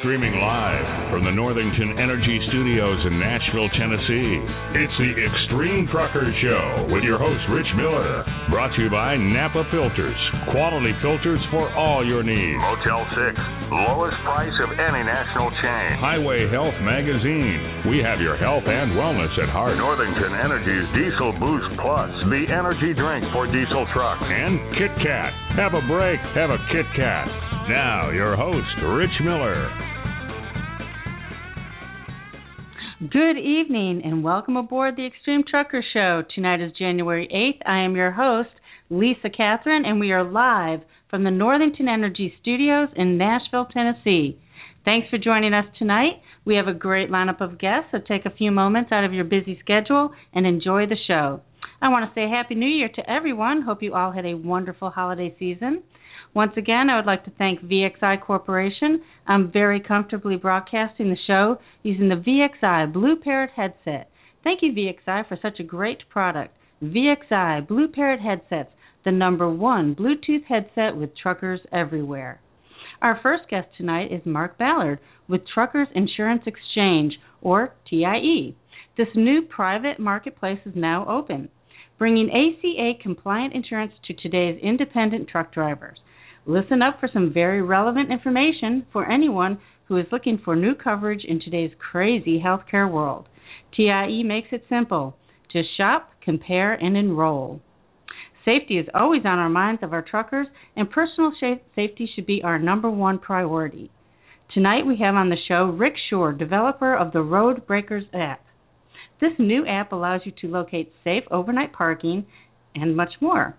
Streaming live from the Northington Energy Studios in Nashville, Tennessee. It's the Extreme Trucker Show with your host, Rich Miller. Brought to you by Napa Filters. Quality filters for all your needs. Motel 6, lowest price of any national chain. Highway Health Magazine. We have your health and wellness at heart. Northington Energy's Diesel Boost Plus, the energy drink for diesel trucks. And Kit Kat. Have a break, have a Kit Kat. Now, your host, Rich Miller. Good evening and welcome aboard the Extreme Trucker Show. Tonight is January 8th. I am your host, Lisa Catherine, and we are live from the Northington Energy Studios in Nashville, Tennessee. Thanks for joining us tonight. We have a great lineup of guests, so take a few moments out of your busy schedule and enjoy the show. I want to say Happy New Year to everyone. Hope you all had a wonderful holiday season. Once again, I would like to thank VXI Corporation. I'm very comfortably broadcasting the show using the VXI Blue Parrot headset. Thank you, VXI, for such a great product. VXI Blue Parrot headsets, the number one Bluetooth headset with truckers everywhere. Our first guest tonight is Mark Ballard with Truckers Insurance Exchange, or TIE. This new private marketplace is now open, bringing ACA compliant insurance to today's independent truck drivers. Listen up for some very relevant information for anyone who is looking for new coverage in today's crazy healthcare world. TIE makes it simple to shop, compare, and enroll. Safety is always on our minds of our truckers, and personal safety should be our number one priority. Tonight we have on the show Rick Shore, developer of the Road Breakers app. This new app allows you to locate safe overnight parking and much more.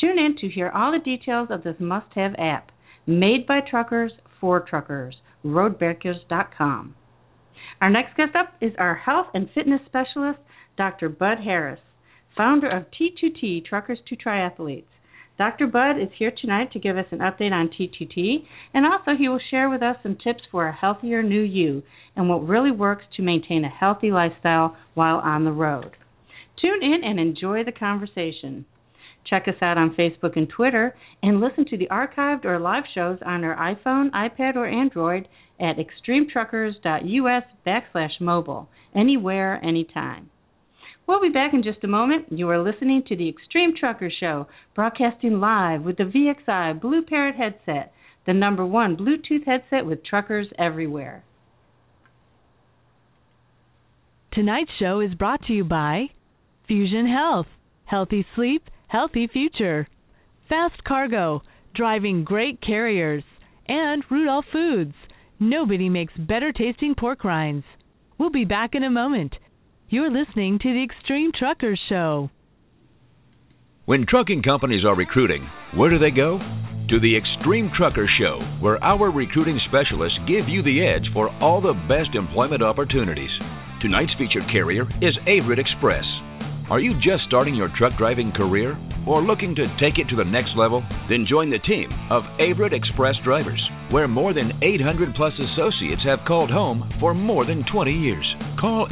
Tune in to hear all the details of this must have app, made by truckers for truckers, roadbreakers.com. Our next guest up is our health and fitness specialist, Dr. Bud Harris, founder of T2T Truckers to Triathletes. Dr. Bud is here tonight to give us an update on T2T, and also he will share with us some tips for a healthier new you and what really works to maintain a healthy lifestyle while on the road. Tune in and enjoy the conversation. Check us out on Facebook and Twitter, and listen to the archived or live shows on our iPhone, iPad, or Android at extremetruckers.us backslash mobile, anywhere, anytime. We'll be back in just a moment. You are listening to the Extreme Trucker Show, broadcasting live with the VXI Blue Parrot headset, the number one Bluetooth headset with truckers everywhere. Tonight's show is brought to you by Fusion Health, Healthy Sleep, Healthy Future, Fast Cargo, driving great carriers, and Rudolph Foods. Nobody makes better tasting pork rinds. We'll be back in a moment. You're listening to the Extreme Truckers Show. When trucking companies are recruiting, where do they go? To the Extreme Trucker Show, where our recruiting specialists give you the edge for all the best employment opportunities. Tonight's featured carrier is Averitt Express. Are you just starting your truck driving career or looking to take it to the next level? Then join the team of Averitt Express drivers, where more than 800 plus associates have called home for more than 20 years. Call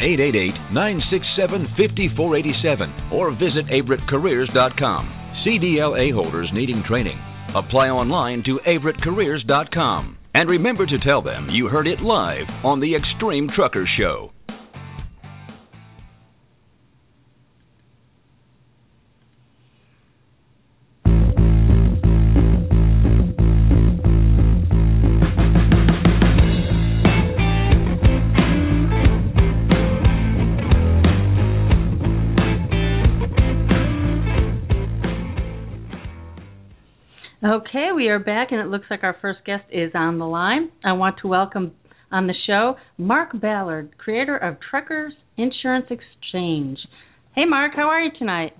888-967-5487 or visit averittcareers.com. CDLA holders needing training. Apply online to averittcareers.com. And remember to tell them you heard it live on the Extreme Trucker Show. Okay, we are back, and it looks like our first guest is on the line. I want to welcome on the show Mark Ballard, creator of Truckers Insurance Exchange. Hey, Mark, how are you tonight?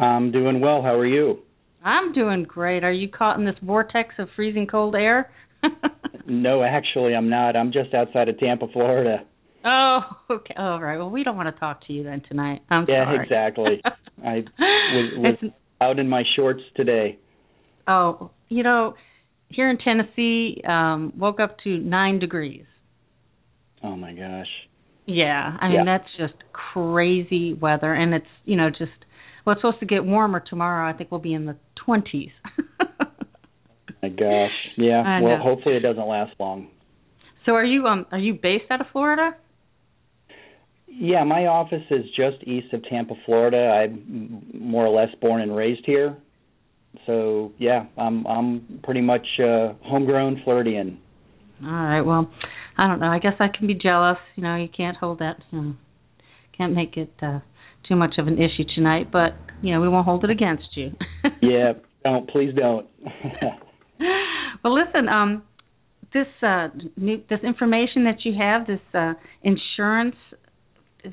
I'm doing well. How are you? I'm doing great. Are you caught in this vortex of freezing cold air? no, actually, I'm not. I'm just outside of Tampa, Florida. Oh, okay. All right. Well, we don't want to talk to you then tonight. I'm yeah, sorry. exactly. I was, was out in my shorts today. Oh, you know, here in Tennessee, um, woke up to nine degrees. Oh my gosh. Yeah, I mean Yeah. that's just crazy weather, and it's you know just well, it's supposed to get warmer tomorrow. I think we'll be in the twenties. My gosh. Yeah. I well, know. hopefully it doesn't last long. So are you um are you based out of Florida? Yeah, my office is just east of Tampa, Florida. I'm more or less born and raised here. So yeah, I'm I'm pretty much uh homegrown Floridian. All right. Well, I don't know. I guess I can be jealous. You know, you can't hold that. You know, can't make it uh too much of an issue tonight, but you know, we won't hold it against you. yeah, don't please don't. well, listen, um this uh new, this information that you have, this uh insurance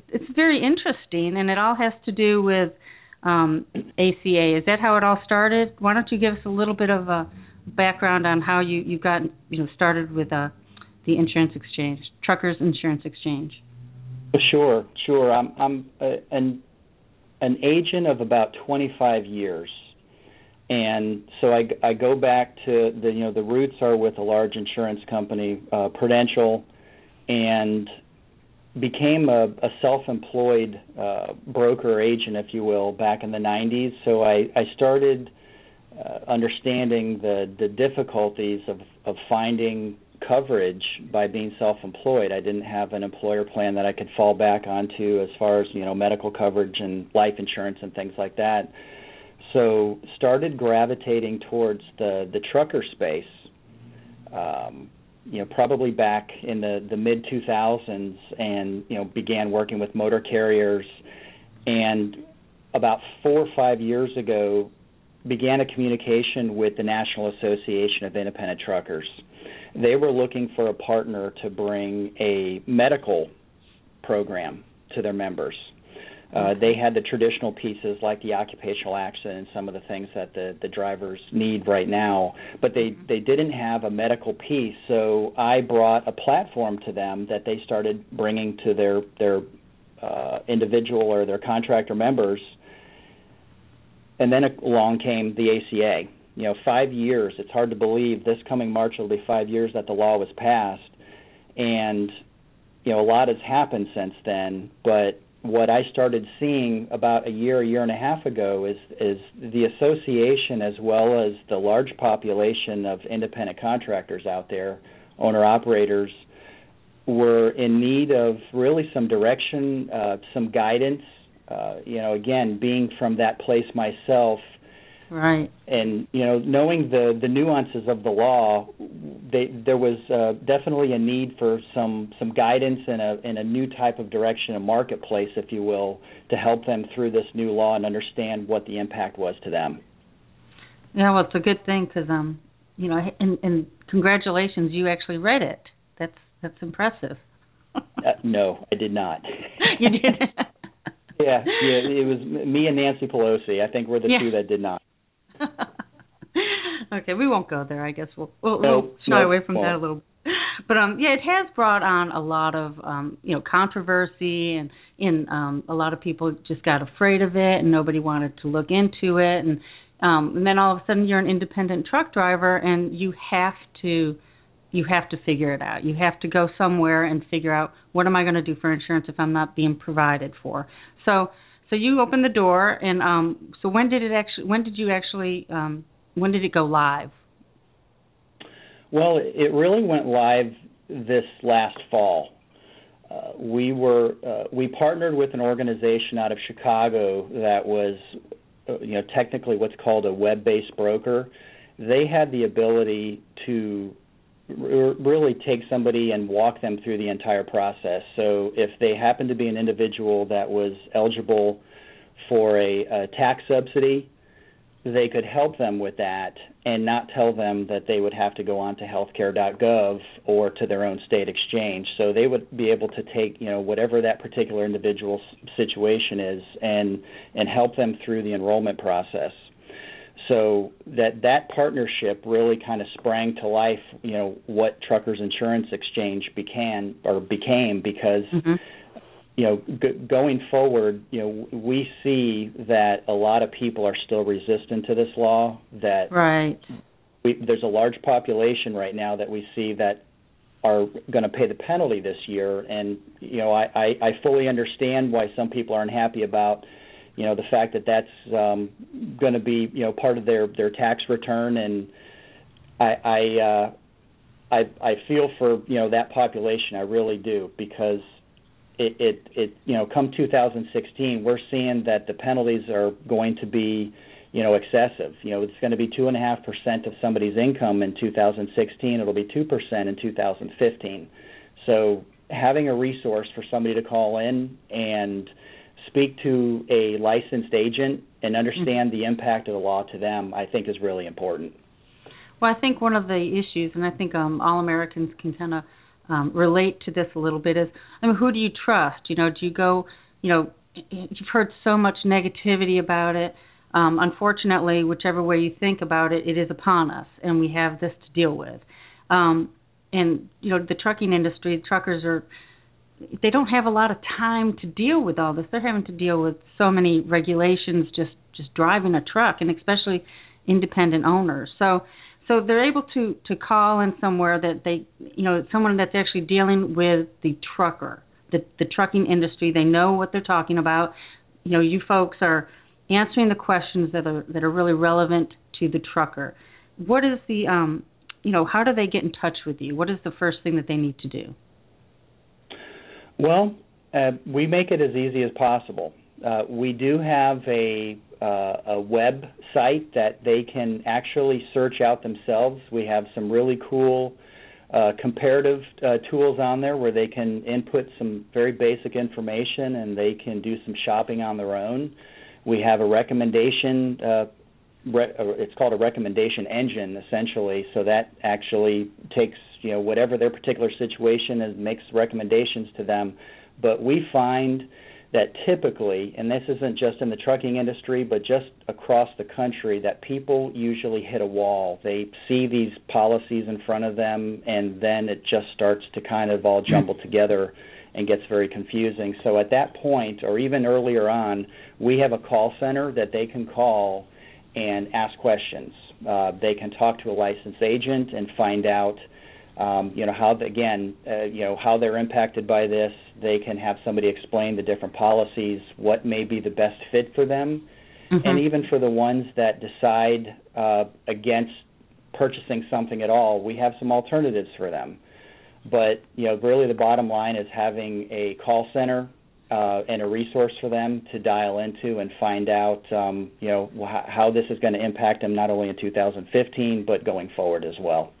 it's very interesting and it all has to do with um ACA. Is that how it all started? Why don't you give us a little bit of a background on how you you got you know started with uh the insurance exchange, Truckers Insurance Exchange? Sure, sure. I'm I'm uh, an an agent of about 25 years, and so I I go back to the you know the roots are with a large insurance company, uh, Prudential, and became a, a self-employed uh, broker agent, if you will, back in the 90s. So I I started uh, understanding the the difficulties of of finding coverage by being self-employed. I didn't have an employer plan that I could fall back onto as far as you know medical coverage and life insurance and things like that. So started gravitating towards the the trucker space. Um, you know, probably back in the the mid 2000s, and you know, began working with motor carriers, and about four or five years ago, began a communication with the National Association of Independent Truckers they were looking for a partner to bring a medical program to their members. Uh, they had the traditional pieces like the occupational accident and some of the things that the, the drivers need right now, but they, they didn't have a medical piece. So I brought a platform to them that they started bringing to their their uh, individual or their contractor members. And then along came the ACA, you know, five years. It's hard to believe this coming March will be five years that the law was passed, and you know, a lot has happened since then. But what I started seeing about a year, a year and a half ago is is the association as well as the large population of independent contractors out there, owner operators, were in need of really some direction, uh, some guidance. Uh, you know, again, being from that place myself Right. And you know, knowing the the nuances of the law, they, there was uh, definitely a need for some some guidance and a in a new type of direction, a marketplace, if you will, to help them through this new law and understand what the impact was to them. Yeah, well, it's a good thing because um, you know, and, and congratulations, you actually read it. That's that's impressive. uh, no, I did not. you did. yeah, yeah, it was me and Nancy Pelosi. I think we're the yeah. two that did not. okay, we won't go there. I guess we'll we'll, nope, we'll shy nope, away from that a little. Bit. But um, yeah, it has brought on a lot of um, you know controversy, and in um, a lot of people just got afraid of it, and nobody wanted to look into it, and um, and then all of a sudden you're an independent truck driver, and you have to you have to figure it out. You have to go somewhere and figure out what am I going to do for insurance if I'm not being provided for. So so you opened the door, and um, so when did it actually? When did you actually? Um, when did it go live? Well, it really went live this last fall. Uh, we were uh, we partnered with an organization out of Chicago that was, uh, you know, technically what's called a web-based broker. They had the ability to really take somebody and walk them through the entire process. So if they happened to be an individual that was eligible for a, a tax subsidy, they could help them with that and not tell them that they would have to go on to healthcare.gov or to their own state exchange. So they would be able to take, you know, whatever that particular individual's situation is and and help them through the enrollment process so that that partnership really kind of sprang to life you know what truckers insurance exchange began or became because mm-hmm. you know g- going forward you know we see that a lot of people are still resistant to this law that right we, there's a large population right now that we see that are going to pay the penalty this year and you know I, I i fully understand why some people are unhappy about you know the fact that that's um, going to be you know part of their their tax return and I I, uh, I I feel for you know that population. I really do because it it it you know come 2016 we're seeing that the penalties are going to be you know excessive. You know it's going to be two and a half percent of somebody's income in 2016. It'll be two percent in 2015. So having a resource for somebody to call in and speak to a licensed agent and understand the impact of the law to them, I think is really important. Well, I think one of the issues, and I think um, all Americans can kind of um, relate to this a little bit, is I mean, who do you trust? You know, do you go? You know, you've heard so much negativity about it. Um, unfortunately, whichever way you think about it, it is upon us, and we have this to deal with. Um, and you know, the trucking industry, truckers are they don't have a lot of time to deal with all this. They're having to deal with so many regulations just just driving a truck, and especially independent owners. So so they're able to to call in somewhere that they you know someone that's actually dealing with the trucker, the the trucking industry. They know what they're talking about. You know, you folks are answering the questions that are that are really relevant to the trucker. What is the um you know, how do they get in touch with you? What is the first thing that they need to do? Well, uh, we make it as easy as possible. Uh, we do have a uh, a web site that they can actually search out themselves. We have some really cool uh, comparative uh, tools on there where they can input some very basic information and they can do some shopping on their own. We have a recommendation. Uh, re- uh, it's called a recommendation engine, essentially. So that actually takes you know whatever their particular situation is, makes recommendations to them. But we find that typically, and this isn't just in the trucking industry, but just across the country, that people usually hit a wall. They see these policies in front of them, and then it just starts to kind of all jumble together and gets very confusing. So at that point, or even earlier on, we have a call center that they can call and ask questions. Uh, they can talk to a licensed agent and find out um, you know how the, again uh, you know how they're impacted by this they can have somebody explain the different policies what may be the best fit for them mm-hmm. and even for the ones that decide uh, against purchasing something at all we have some alternatives for them but you know really the bottom line is having a call center uh, and a resource for them to dial into and find out um, you know wh- how this is going to impact them not only in 2015 but going forward as well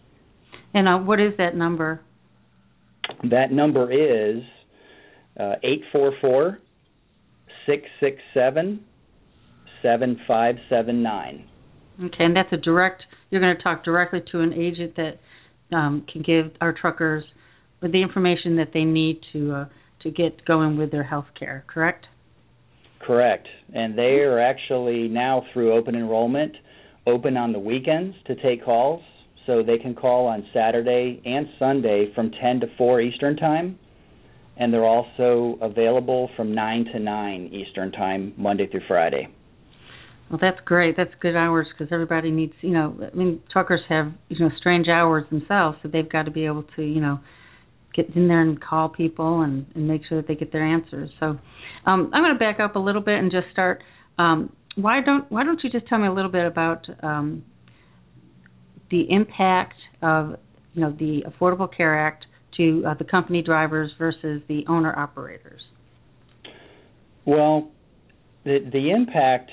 and uh, what is that number? That number is uh, eight four four six six seven seven five seven nine. Okay, and that's a direct. You're going to talk directly to an agent that um, can give our truckers the information that they need to uh, to get going with their health care. Correct. Correct, and they are actually now through open enrollment, open on the weekends to take calls so they can call on Saturday and Sunday from 10 to 4 Eastern Time. And they're also available from 9 to 9 Eastern Time, Monday through Friday. Well, that's great. That's good hours because everybody needs, you know, I mean, truckers have, you know, strange hours themselves, so they've got to be able to, you know, get in there and call people and, and make sure that they get their answers. So, um, I'm going to back up a little bit and just start. Um, why don't Why don't you just tell me a little bit about um, the impact of you know the Affordable Care Act to uh, the company drivers versus the owner operators? Well, the the impact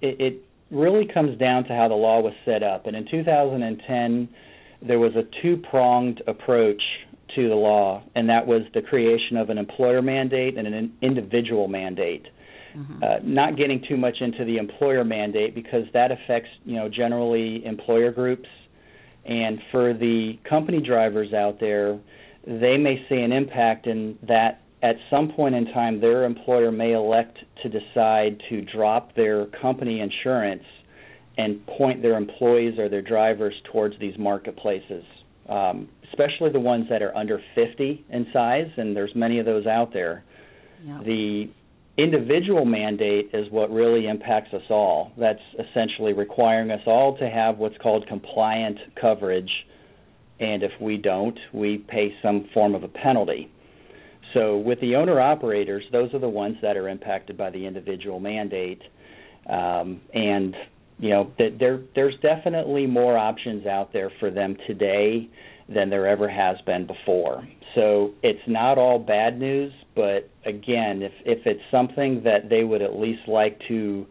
it, it really comes down to how the law was set up, and in 2010 there was a two pronged approach to the law, and that was the creation of an employer mandate and an individual mandate. Mm-hmm. Uh, not getting too much into the employer mandate because that affects, you know, generally employer groups and for the company drivers out there, they may see an impact in that at some point in time their employer may elect to decide to drop their company insurance and point their employees or their drivers towards these marketplaces, um, especially the ones that are under 50 in size, and there's many of those out there. The individual mandate is what really impacts us all. That's essentially requiring us all to have what's called compliant coverage, and if we don't, we pay some form of a penalty. So, with the owner operators, those are the ones that are impacted by the individual mandate, um, and you know there there's definitely more options out there for them today than there ever has been before. So it's not all bad news, but again, if if it's something that they would at least like to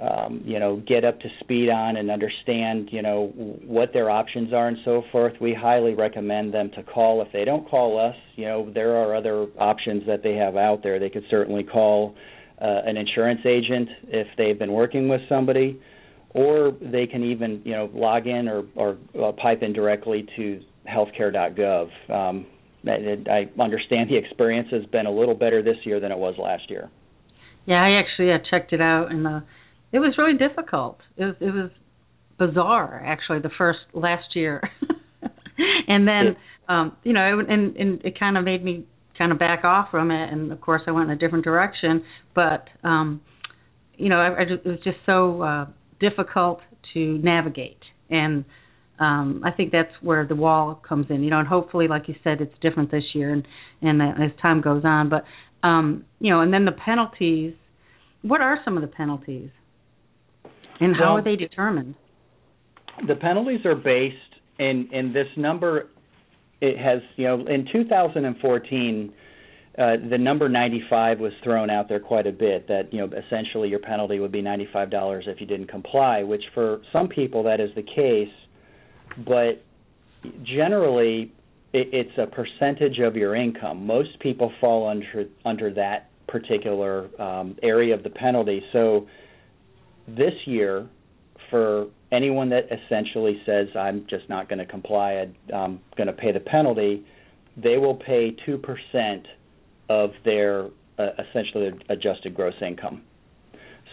um, you know, get up to speed on and understand, you know, what their options are and so forth, we highly recommend them to call. If they don't call us, you know, there are other options that they have out there. They could certainly call uh, an insurance agent if they've been working with somebody, or they can even, you know, log in or, or uh, pipe in directly to healthcare.gov. Um, I understand the experience has been a little better this year than it was last year. Yeah, I actually uh, checked it out, and uh, it was really difficult. It was it was bizarre actually the first last year, and then um, you know, it, and and it kind of made me kind of back off from it, and of course I went in a different direction. But um, you know, I, I just, it was just so uh, difficult to navigate, and um, I think that's where the wall comes in. You know, and hopefully, like you said, it's different this year, and and as time goes on. But um, you know, and then the penalties. What are some of the penalties? And how well, are they determined? The penalties are based in in this number. It has you know in 2014. Uh, the number 95 was thrown out there quite a bit. That you know, essentially, your penalty would be $95 if you didn't comply. Which for some people that is the case, but generally, it, it's a percentage of your income. Most people fall under under that particular um, area of the penalty. So, this year, for anyone that essentially says, I'm just not going to comply, I'm going to pay the penalty, they will pay 2% of their uh, essentially adjusted gross income.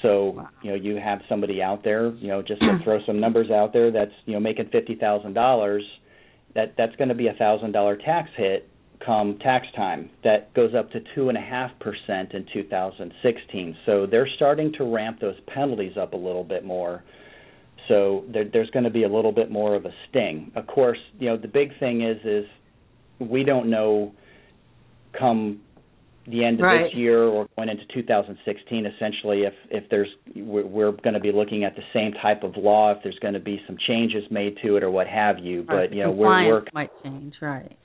So, wow. you know, you have somebody out there, you know, just to throw some numbers out there that's, you know, making $50,000, that that's going to be a $1,000 tax hit come tax time. That goes up to 2.5% in 2016. So they're starting to ramp those penalties up a little bit more. So there, there's going to be a little bit more of a sting. Of course, you know the big thing is is we don't know come the end of right. this year or going into 2016 essentially if if there's we're, we're going to be looking at the same type of law if there's going to be some changes made to it or what have you but right. you know we're we're might change right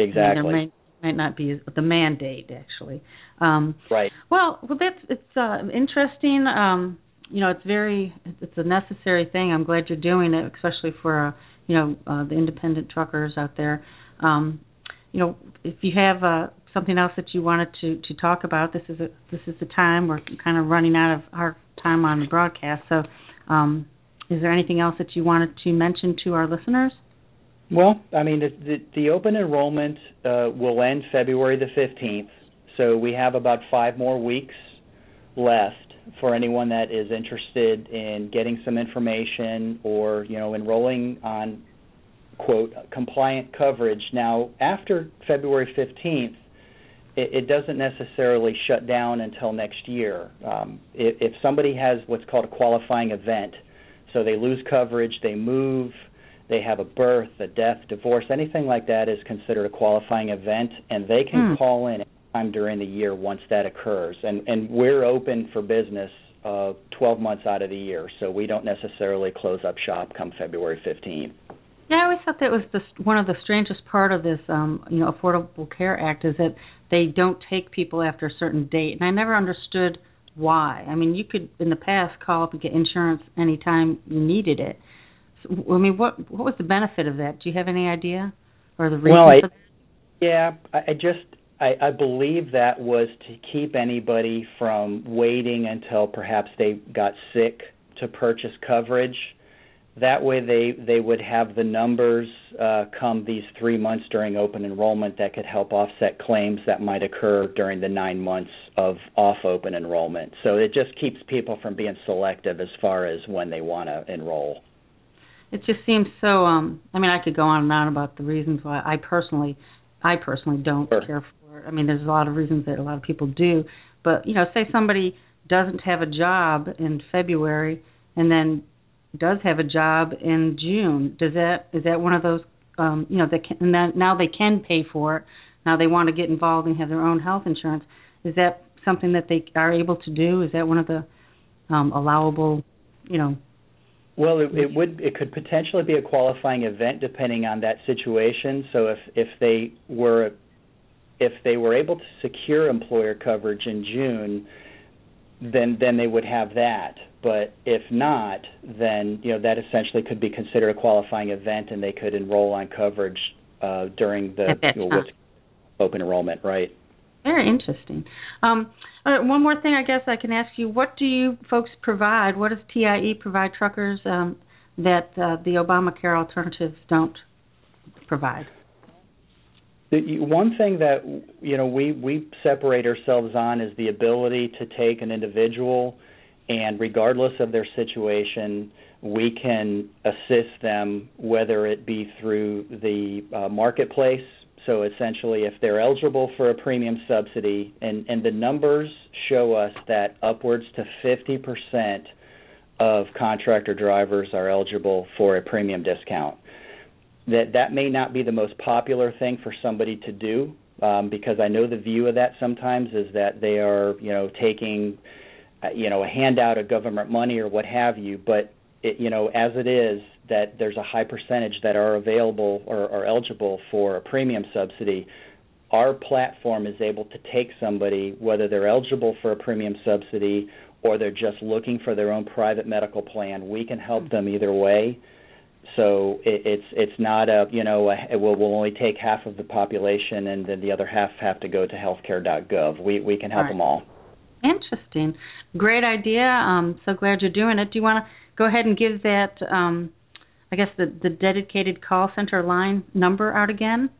Exactly. might, might not be the mandate actually. Um, right. Well, well, that's it's uh, interesting. Um, you know, it's very it's a necessary thing. I'm glad you're doing it, especially for uh, you know uh, the independent truckers out there. Um, you know, if you have uh, something else that you wanted to to talk about, this is a this is the time. We're kind of running out of our time on the broadcast. So, um, is there anything else that you wanted to mention to our listeners? Well, I mean, the, the, the open enrollment uh, will end February the 15th, so we have about five more weeks left for anyone that is interested in getting some information or you know enrolling on quote compliant coverage. Now, after February 15th, it, it doesn't necessarily shut down until next year. Um, if, if somebody has what's called a qualifying event, so they lose coverage, they move they have a birth, a death, divorce, anything like that is considered a qualifying event, and they can hmm. call in any time during the year once that occurs. And and we're open for business uh, 12 months out of the year, so we don't necessarily close up shop come February 15th. Yeah, I always thought that was the, one of the strangest part of this, um, you know, Affordable Care Act is that they don't take people after a certain date, and I never understood why. I mean, you could in the past call up and get insurance anytime you needed it, I mean, what what was the benefit of that? Do you have any idea, or the reason? Well, I, yeah, I, I just I, I believe that was to keep anybody from waiting until perhaps they got sick to purchase coverage. That way, they they would have the numbers uh, come these three months during open enrollment that could help offset claims that might occur during the nine months of off open enrollment. So it just keeps people from being selective as far as when they want to enroll it just seems so um I mean I could go on and on about the reasons why I personally I personally don't sure. care for it. I mean there's a lot of reasons that a lot of people do, but you know say somebody doesn't have a job in February and then does have a job in June, does that is that one of those um you know they can now they can pay for it. Now they want to get involved and have their own health insurance. Is that something that they are able to do? Is that one of the um allowable, you know, Well, it, it would it could potentially be a qualifying event depending on that situation. So if if they were if they were able to secure employer coverage in June, then then they would have that. But if not, then you know that essentially could be considered a qualifying event, and they could enroll on coverage uh, during the you know, open enrollment, right? Very interesting. Um, uh, one more thing, I guess I can ask you: What do you folks provide? What does TIE provide truckers um, that uh, the Obamacare alternatives don't provide? One thing that you know we we separate ourselves on is the ability to take an individual and regardless of their situation, we can assist them whether it be through the uh, marketplace. So essentially, if they're eligible for a premium subsidy, and, and the numbers show us that upwards to 50% of contractor drivers are eligible for a premium discount that that may not be the most popular thing for somebody to do um, because I know the view of that sometimes is that they are you know taking Uh, you know a handout of government money or what have you but it, you know as it is that there's a high percentage that are available or are eligible for a premium subsidy our platform is able to take somebody whether they're eligible for a premium subsidy or they're just looking for their own private medical plan we can help mm-hmm. them either way so it, it's it's not a you know a, it will will only take half of the population and then the other half have to go to healthcare.gov. We we can help right. them all. Interesting, great idea. Um, so glad you're doing it. Do you want to go ahead and give that um, I guess the the dedicated call center line number out again?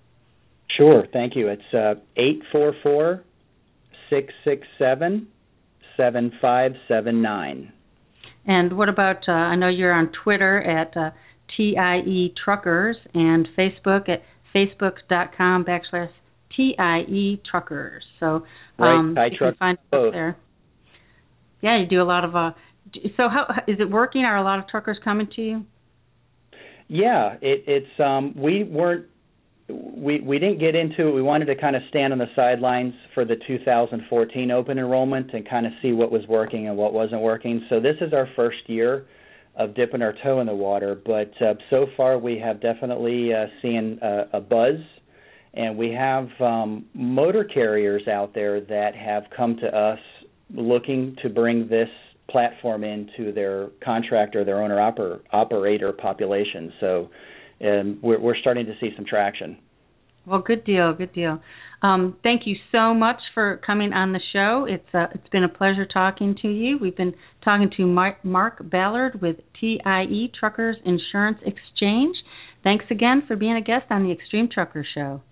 Sure, thank you. It's uh, eight four four six six seven seven five seven nine. And what about? Uh, I know you're on Twitter at uh, TIE Truckers and Facebook at facebook.com backslash TIE Truckers. So um, right, you can find both. there. Yeah, you do a lot of. Uh, so how is it working? Are a lot of truckers coming to you? Yeah, it, it's. Um, we weren't. We we didn't get into it. We wanted to kind of stand on the sidelines for the 2014 open enrollment and kind of see what was working and what wasn't working. So this is our first year of dipping our toe in the water. But uh, so far, we have definitely uh, seen a, a buzz, and we have um, motor carriers out there that have come to us looking to bring this platform into their contractor, their owner oper- operator population. So um, we're, we're starting to see some traction. Well, good deal, good deal. Um, thank you so much for coming on the show. It's uh, it's been a pleasure talking to you. We've been talking to Mark, Mark Ballard with TIE Truckers Insurance Exchange. Thanks again for being a guest on the Extreme Trucker Show.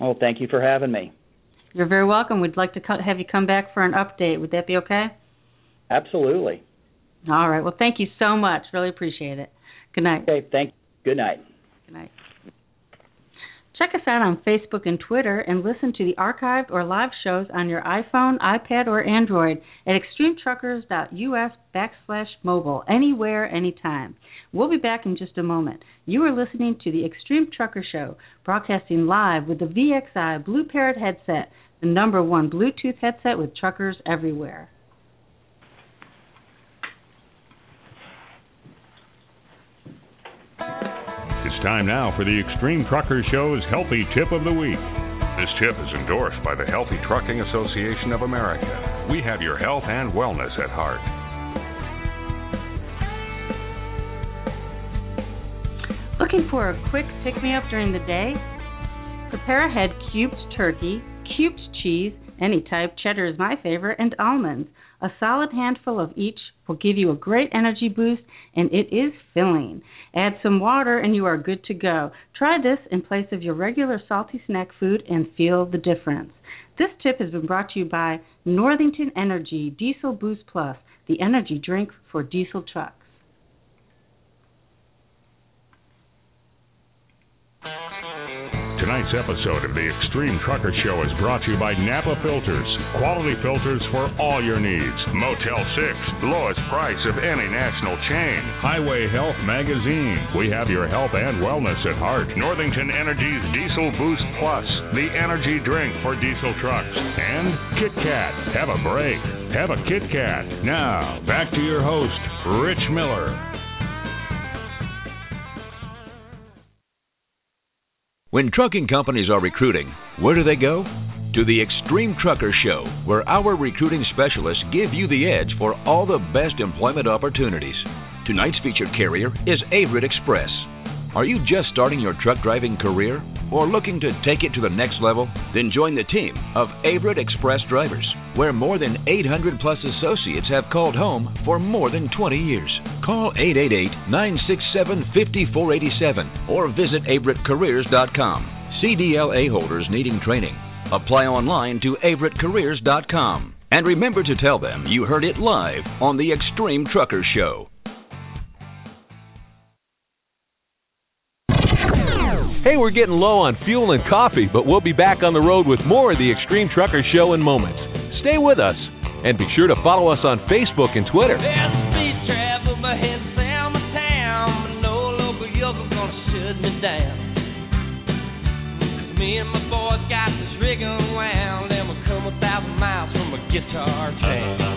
Oh, thank you for having me. You're very welcome. We'd like to have you come back for an update. Would that be okay? Absolutely. All right. Well, thank you so much. Really appreciate it. Good night. Okay. Thank. Good night. Good night. Check us out on Facebook and Twitter and listen to the archived or live shows on your iPhone, iPad, or Android at extremetruckers.us backslash mobile, anywhere, anytime. We'll be back in just a moment. You are listening to the Extreme Trucker Show, broadcasting live with the VXI Blue Parrot headset, the number one Bluetooth headset with truckers everywhere. Time now for the Extreme Trucker Show's Healthy Tip of the Week. This tip is endorsed by the Healthy Trucking Association of America. We have your health and wellness at heart. Looking for a quick pick me up during the day? Prepare ahead cubed turkey, cubed cheese, any type, cheddar is my favorite, and almonds. A solid handful of each will give you a great energy boost, and it is filling. Add some water, and you are good to go. Try this in place of your regular salty snack food and feel the difference. This tip has been brought to you by Northington Energy Diesel Boost Plus, the energy drink for diesel trucks. Tonight's episode of the Extreme Trucker Show is brought to you by Napa Filters. Quality filters for all your needs. Motel 6, lowest price of any national chain. Highway Health Magazine. We have your health and wellness at heart. Northington Energy's Diesel Boost Plus, the energy drink for diesel trucks. And Kit Kat. Have a break. Have a Kit Kat. Now, back to your host, Rich Miller. When trucking companies are recruiting, where do they go? To the Extreme Trucker Show, where our recruiting specialists give you the edge for all the best employment opportunities. Tonight's featured carrier is Averitt Express. Are you just starting your truck driving career or looking to take it to the next level? Then join the team of Averitt Express drivers, where more than 800 plus associates have called home for more than 20 years. Call 888-967-5487 or visit averittcareers.com. CDLA holders needing training. Apply online to averittcareers.com. And remember to tell them you heard it live on the Extreme Trucker Show. Hey, we're getting low on fuel and coffee, but we'll be back on the road with more of the Extreme Trucker Show in moments. Stay with us, and be sure to follow us on Facebook and Twitter. Me and my boys got this rig unwound, and we'll come a thousand miles from a guitar town.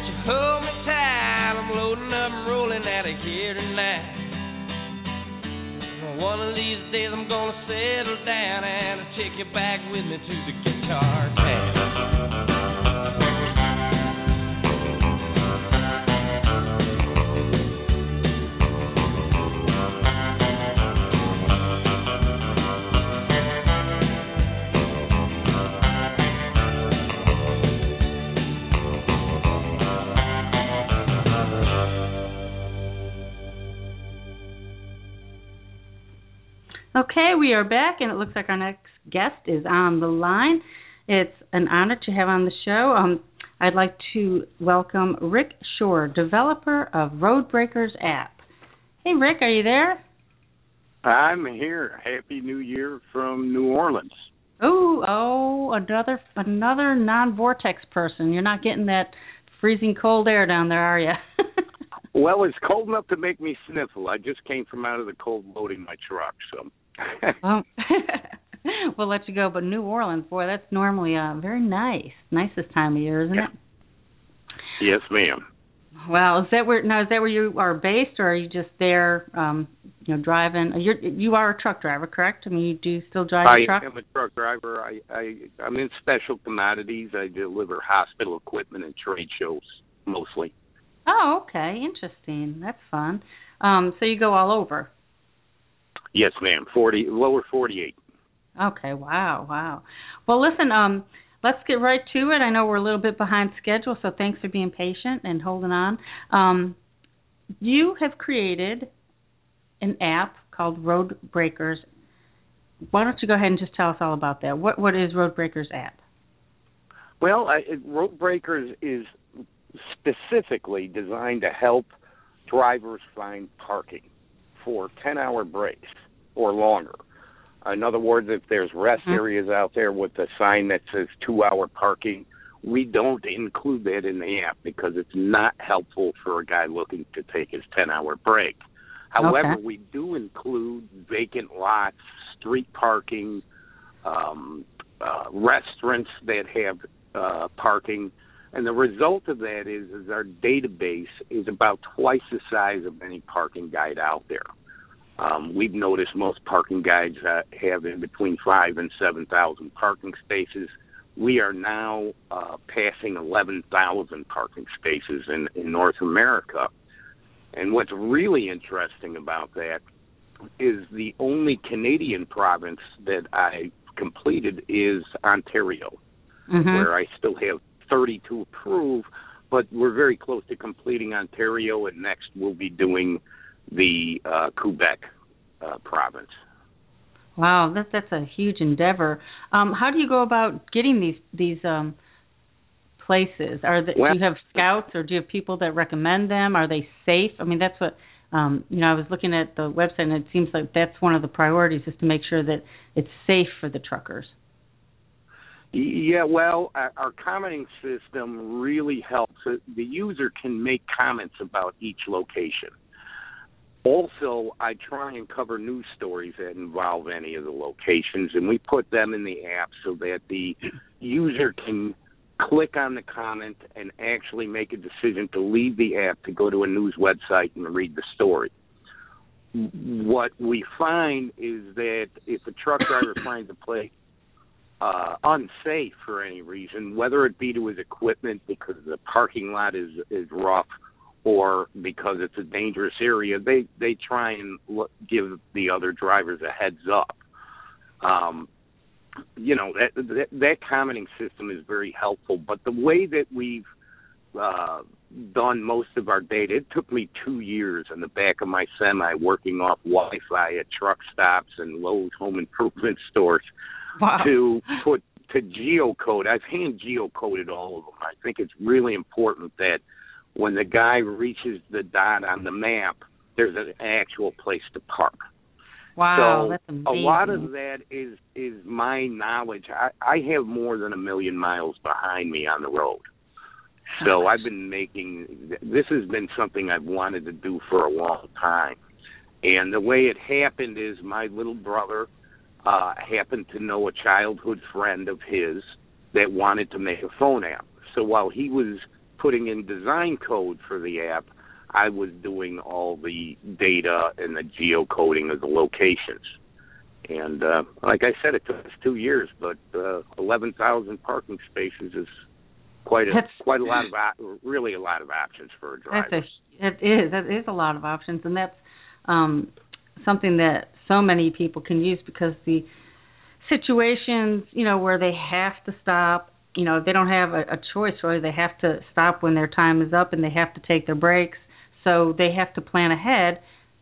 Won't you hold me tight? I'm loading up and rolling out of here tonight. One of these days I'm gonna settle down and I'll take you back with me to the guitar town. Okay, we are back, and it looks like our next guest is on the line. It's an honor to have on the show. Um, I'd like to welcome Rick Shore, developer of Roadbreakers app. Hey, Rick, are you there? I'm here. Happy New Year from New Orleans. Oh, oh, another another non-vortex person. You're not getting that freezing cold air down there, are you? Well, it's cold enough to make me sniffle. I just came from out of the cold loading my truck, so. well, we'll let you go. But New Orleans, boy, that's normally uh, very nice. Nice this time of year, isn't it? yes, ma'am. Well, is that where now? Is that where you are based, or are you just there? Um, you know, driving. You're you are a truck driver, correct? I mean, you do still drive I a truck. I am a truck driver. I, I I'm in special commodities. I deliver hospital equipment and trade shows mostly. Oh, okay, interesting. That's fun. Um, so you go all over. Yes, ma'am. Forty lower forty eight. Okay, wow, wow. Well, listen, um, let's get right to it. I know we're a little bit behind schedule, so thanks for being patient and holding on. Um, you have created an app called Road Breakers. Why don't you go ahead and just tell us all about that? What what is Road Breakers app? Well, I, Road Breakers is specifically designed to help drivers find parking for 10 hour breaks or longer. In other words, if there's rest Mhm. areas out there with a sign that says two hour parking, we don't include that in the app because it's not helpful for a guy looking to take his 10 hour break. However, Okay. we do include vacant lots, street parking, um, uh, restaurants that have uh, parking. And the result of that is, is our database is about twice the size of any parking guide out there. Um, we've noticed most parking guides uh, have in between five and seven thousand parking spaces. We are now uh, passing eleven thousand parking spaces in, in North America. And what's really interesting about that is the only Canadian province that I completed is Ontario, Mhm. where I still have 30 to approve, but we're very close to completing Ontario, and next we'll be doing the uh, Quebec uh, province. Wow, that's that's a huge endeavor. Um, how do you go about getting these these um, places? Are the, Well- do you have scouts or do you have people that recommend them? Are they safe? I mean, that's what um, you know. I was looking at the website, and it seems like that's one of the priorities is to make sure that it's safe for the truckers. Yeah, well, our our commenting system really helps. Uh, The user can make comments about each location. Also, I try and cover news stories that involve any of the locations, and we put them in the app so that the user can click on the comment and actually make a decision to leave the app to go to a news website and read the story. What we find is that if a truck driver finds a place uh, unsafe for any reason, whether it be to his equipment because the parking lot is is rough or because it's a dangerous area, they they try and look, give the other drivers a heads up. Um, you know that, that that commenting system is very helpful, but the way that we've uh, done most of our data, it took me two years in the back of my semi working off Wi-Fi at truck stops and Lowe's home improvement stores Wow. to put to geocode. I've hand geocoded all of them. I think it's really important that when the guy reaches the dot on the map, there's an actual place to park. Wow, so that's amazing. a lot of that is is my knowledge. I, I have more than a million miles behind me on the road. So I've been making this has been something I've wanted to do for a long time. And the way it happened is my little brother uh happened to know a childhood friend of his that wanted to make a phone app. So while he was putting in design code for the app, I was doing all the data and the geocoding of the locations. And uh like I said, it took us two years, but uh, eleven thousand parking spaces is quite a That's- quite a lot of op- really a lot of options for a driver. That's a it is that is a lot of options, and that's um, something that so many people can use because the situations you know where they have to stop, you know, they don't have a, a choice really. They have to stop when their time is up, and they have to take their breaks. So they have to plan ahead.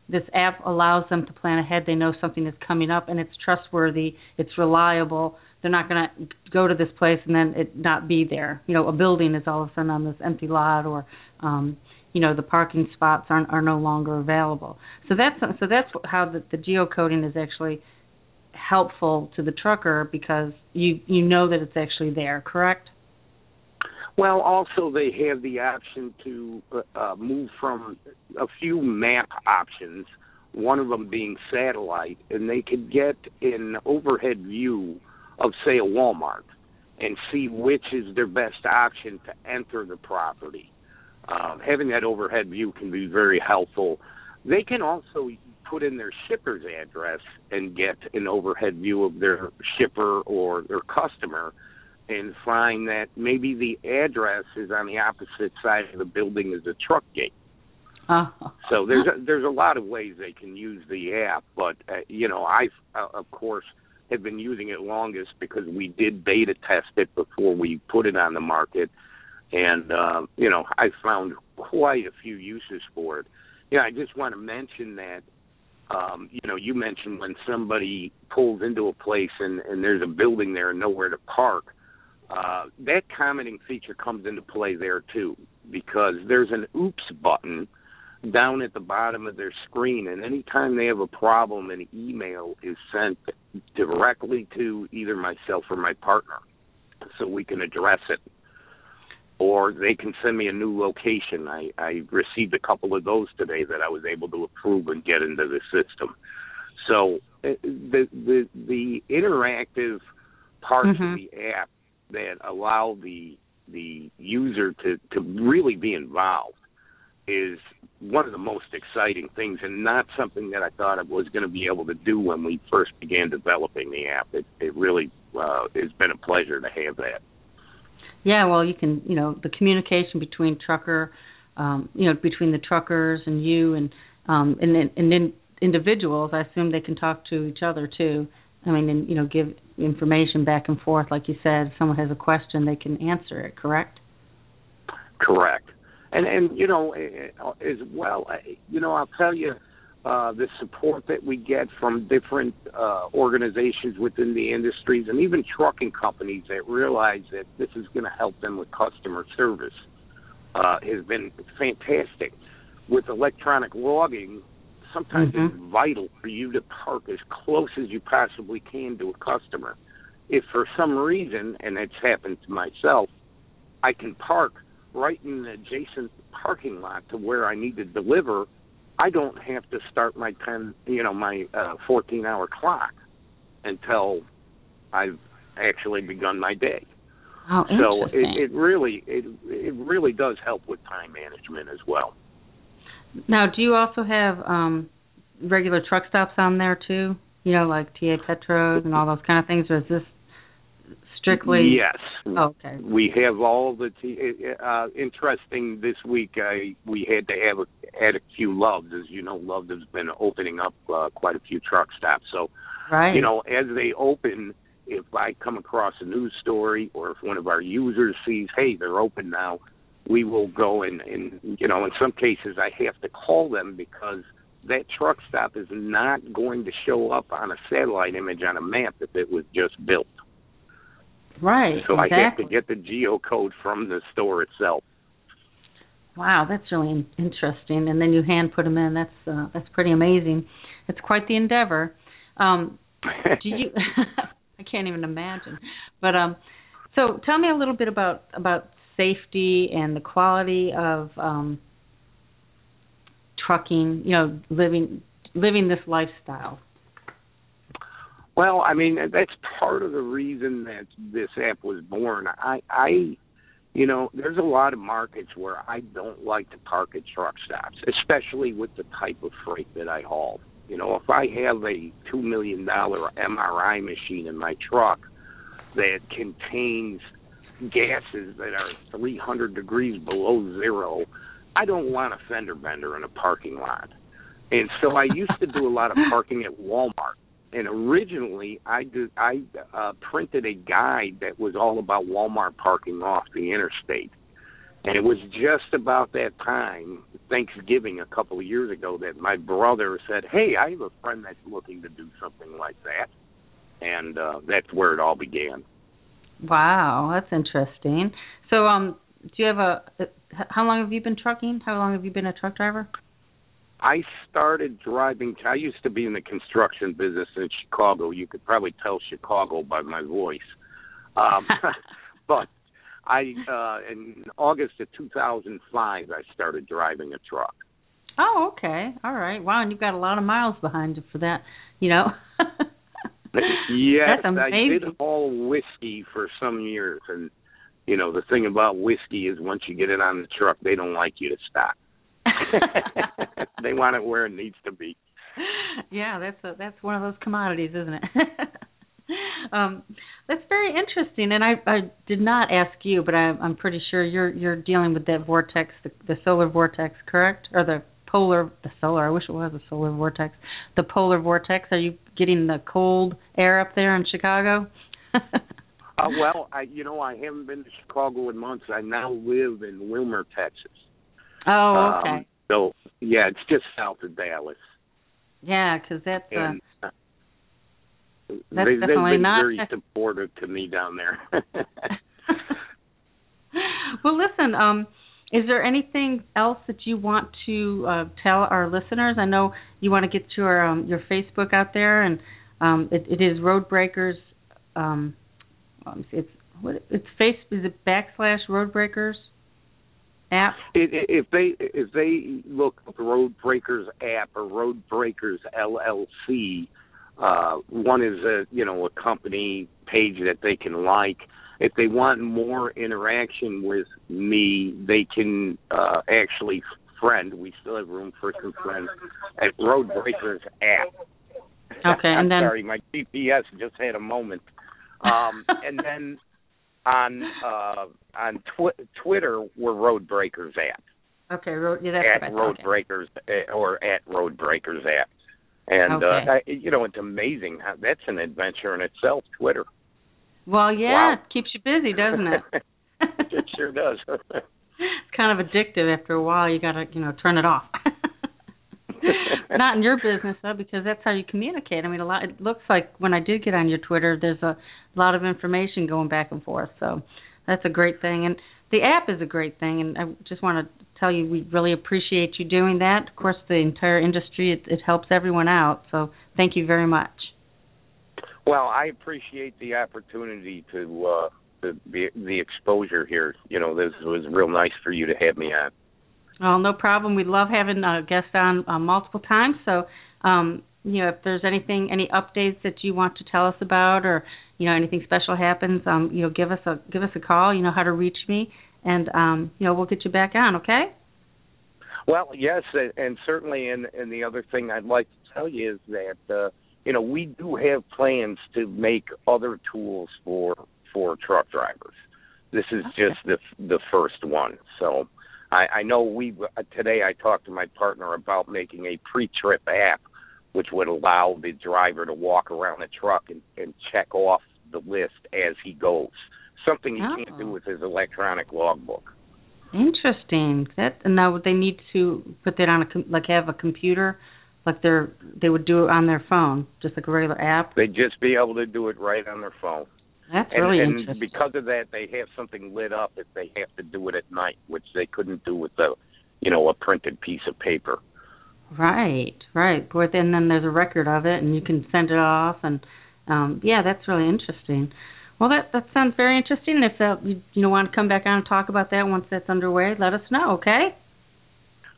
This app allows them to plan ahead. They know something is coming up, and it's trustworthy. It's reliable. They're not going to go to this place and then it not be there. You know, a building is all of a sudden on this empty lot, or um, you know, the parking spots aren't are no longer available. So that's so that's how the, the geocoding is actually helpful to the trucker because you you know that it's actually there. Correct? Well, also they have the option to uh, uh, move from a few map options, one of them being satellite, and they could get an overhead view of, say, a Walmart and see which is their best option to enter the property. Um, having that overhead view can be very helpful. They can also put in their shipper's address and get an overhead view of their shipper or their customer and find that maybe the address is on the opposite side of the building as the truck gate. Uh, So there's a, there's a lot of ways they can use the app, but uh, you know I uh, of course have been using it longest because we did beta test it before we put it on the market, and uh, you know I found quite a few uses for it. Yeah, I just want to mention that um, you know you mentioned when somebody pulls into a place and, and there's a building there and nowhere to park. Uh, that commenting feature comes into play there too because there's an oops button down at the bottom of their screen and anytime they have a problem an email is sent directly to either myself or my partner so we can address it or they can send me a new location i i received a couple of those today that i was able to approve and get into the system so uh, the the the interactive parts Mhm. of the app that allow the the user to to really be involved is one of the most exciting things and not something that I thought I was going to be able to do when we first began developing the app. It it really uh, has been a pleasure to have that. Yeah, well, you can, you know, the communication between trucker, um, you know, between the truckers and you and um and then and then individuals, I assume they can talk to each other too. I mean, and you know, give information back and forth like you said. If someone has a question, they can answer it, correct? Correct. And and you know, as well, you know, I'll tell you uh, the support that we get from different uh, organizations within the industries and even trucking companies that realize that this is going to help them with customer service uh, has been fantastic. With electronic logging, sometimes Mhm. it's vital for you to park as close as you possibly can to a customer. If for some reason, and it's happened to myself, I can park right in the adjacent parking lot to where I need to deliver, I don't have to start my ten, you know, my uh, 14-hour clock until I've actually begun my day. Oh, So it, it really, it it really does help with time management as well. now, do you also have um regular truck stops on there too? You know, like TA Petros and all those kind of things, or is this strictly? Yes. Oh, okay. We have all the t- uh interesting this week I we had to have a add a few loves as you know Love has been opening up uh, quite a few truck stops so Right. you know as they open if I come across a news story or if one of our users sees hey they're open now we will go and and you know in some cases I have to call them because that truck stop is not going to show up on a satellite image on a map if it was just built right. so exactly. I have to get the geocode from the store itself. Wow, that's really in- interesting. And then you hand put them in. That's uh, that's pretty amazing. It's quite the endeavor. Um, do you? I can't even imagine. But um, so tell me a little bit about about safety and the quality of um, trucking. You know, living living this lifestyle. Well, I mean that's part of the reason that this app was born. I, I, you know, there's a lot of markets where I don't like to park at truck stops, especially with the type of freight that I haul. You know, if I have a two million dollar MRI machine in my truck that contains gases that are 300 degrees below zero, I don't want a fender bender in a parking lot. And so I used to do a lot of parking at Walmart. And originally, I did I uh, printed a guide that was all about Walmart parking off the interstate. And it was just about that time, Thanksgiving a couple of years ago, that my brother said, "Hey, I have a friend that's looking to do something like that," and uh, that's where it all began. Wow, that's interesting. So, um, do you have a? How long have you been trucking? How long have you been a truck driver? I started driving. I used to be in the construction business in Chicago. You could probably tell Chicago by my voice. Um, but I, uh, in August of 2005, I started driving a truck. Oh, okay. All right. Wow, and you've got a lot of miles behind you for that, you know. yes, I did haul whiskey for some years, and you know the thing about whiskey is once you get it on the truck, they don't like you to stop. they want it where it needs to be. yeah, that's a, that's one of those commodities, isn't it? um, that's very interesting, and I I did not ask you, but I, I'm pretty sure you're you're dealing with that vortex, the, the solar vortex, correct? Or the polar, the solar. I wish it was a solar vortex. The polar vortex. Are you getting the cold air up there in Chicago? Uh, well, I you know I haven't been to Chicago in months. I now live in Wilmer, Texas. Oh, okay. Um, so yeah, it's just south of Dallas. yeah, because that's uh, And uh, That's they, they've definitely been not- very supportive to me down there. well, listen. Um, is there anything else that you want to uh, tell our listeners? I know you want to get your um, your Facebook out there, and um, it, it is Roadbreakers. Um, um, it's what it's face is it backslash Roadbreakers app? If they if they look up Road Breakers app or Road Breakers LLC, uh, one is a you know a company page that they can like, if they want more interaction with me, they can uh, actually friend. We still have room for some friends at Road Breakers app. Okay, and then sorry, my GPS just had a moment. Um, and then on uh, on tw- Twitter, we're Road Breakers app. Okay, road, yeah, that's at Road. Breakers uh, or at Road Breakers app. And Okay. uh, I, you know, it's amazing. How, that's an adventure in itself. Twitter. Well, yeah, Wow. it keeps you busy, doesn't it? it sure does. it's kind of addictive after a while. You got to, you know, turn it off. Not in your business though, because that's how you communicate. I mean, a lot. It looks like when I did get on your Twitter, there's a lot of information going back and forth. So that's a great thing, and the app is a great thing. And I just want to tell you, we really appreciate you doing that. Of course, the entire industry, it, it helps everyone out. So thank you very much. Well, I appreciate the opportunity to uh the, the exposure here. You know, this was real nice for you to have me on. Oh, no problem. We love having uh, guests on uh, multiple times. So, um, you know, if there's anything, any updates that you want to tell us about, or you know, anything special happens, um, you know, give us a give us a call. You know how to reach me, and um, you know, we'll get you back on. Okay? Well, yes, and, and certainly, and and the other thing I'd like to tell you is that uh, you know we do have plans to make other tools for for truck drivers. This is Okay. just the the first one. So I, I know we uh, today I talked to my partner about making a pre-trip app, which would allow the driver to walk around the truck and, and check off the list as he goes. Something he can't Oh. do with his electronic logbook. Interesting. That and now they need to put that on a com- like have a computer, like they're they would do it on their phone, just like a regular app. They'd just be able to do it right on their phone. That's and, really and interesting. because of that, they have something lit up if they have to do it at night, which they couldn't do with a, you know, a printed piece of paper. Right, right. But then then there's a record of it, and you can send it off, and um, yeah, that's really interesting. Well, that that sounds very interesting. If uh, you you know want to come back on and talk about that once that's underway, let us know. Okay?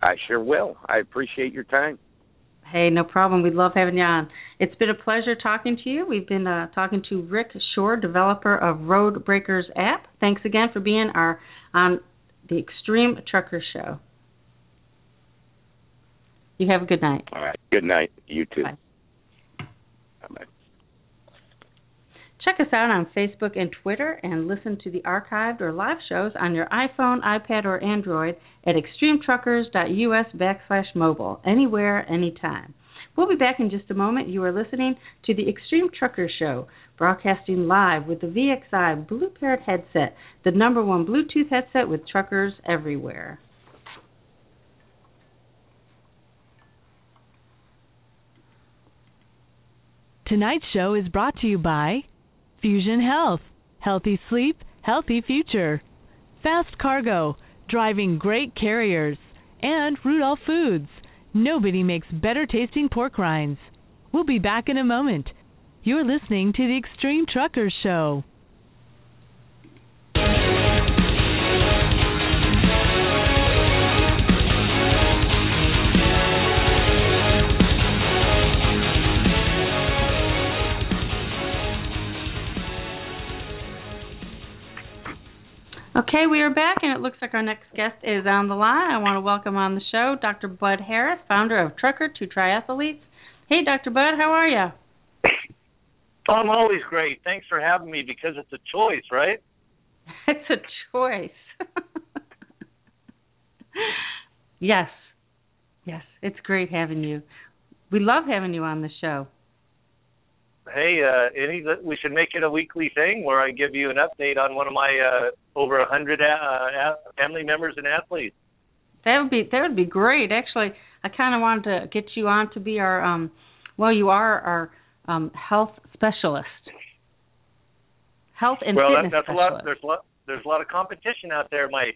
I sure will. I appreciate your time. Hey, no problem. We'd love having you on. It's been a pleasure talking to you. We've been uh, talking to Rick Shore, developer of Road Breakers app. Thanks again for being our on the Extreme Trucker Show. You have a good night. All right. Good night. You too. Bye. Check us out on Facebook and Twitter and listen to the archived or live shows on your iPhone, iPad, or Android at extremetruckers.us backslash mobile, anywhere, anytime. We'll be back in just a moment. You are listening to the Extreme Trucker Show, broadcasting live with the VXI Blue Parrot headset, the number one Bluetooth headset with truckers everywhere. Tonight's show is brought to you by Fusion Health, healthy sleep, healthy future. Fast Cargo, driving great carriers. And Rudolph Foods, nobody makes better tasting pork rinds. We'll be back in a moment. You're listening to the Extreme Truckers Show. Okay, we are back, and it looks like our next guest is on the line. I want to welcome on the show Dr. Bud Harris, founder of Trucker to Triathletes. Hey, Dr. Bud, how are you? I'm always great. Thanks for having me because it's a choice, right? It's a choice. yes, yes, it's great having you. We love having you on the show. Hey, uh, any we should make it a weekly thing where I give you an update on one of my uh, over a hundred uh, a- family members and athletes. That would be that would be great. Actually, I kind of wanted to get you on to be our um well, you are our um health specialist. Health and well, fitness that's a specialist. lot. There's a lot. There's a lot of competition out there. My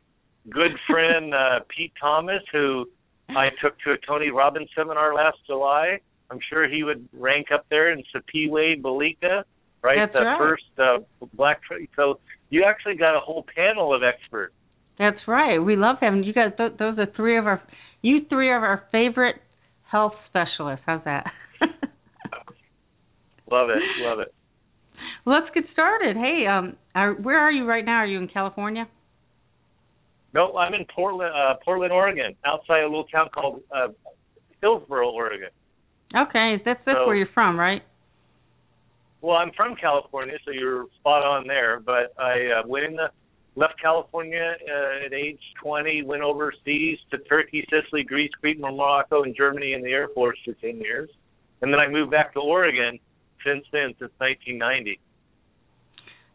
good friend uh, Pete Thomas, who I took to a Tony Robbins seminar last July. I'm sure he would rank up there in Sapiwe Balika, right? That's the right. first uh, black. Tra- so you actually got a whole panel of experts. That's right. We love having you guys. Th- those are three of our you three are our favorite health specialists. How's that? Love it, love it. Let's get started. Hey, um, are, where are you right now? Are you in California? No, I'm in Portland, uh, Portland, Oregon, outside a little town called uh, Hillsboro, Oregon. Okay, that's that's So- where you're from, right? Well, I'm from California, so you're spot on there. But I uh, went in the left California uh, at age 20, went overseas to Turkey, Sicily, Greece, Crete, Morocco, and Germany in the Air Force for 10 years, and then I moved back to Oregon since then, since 1990.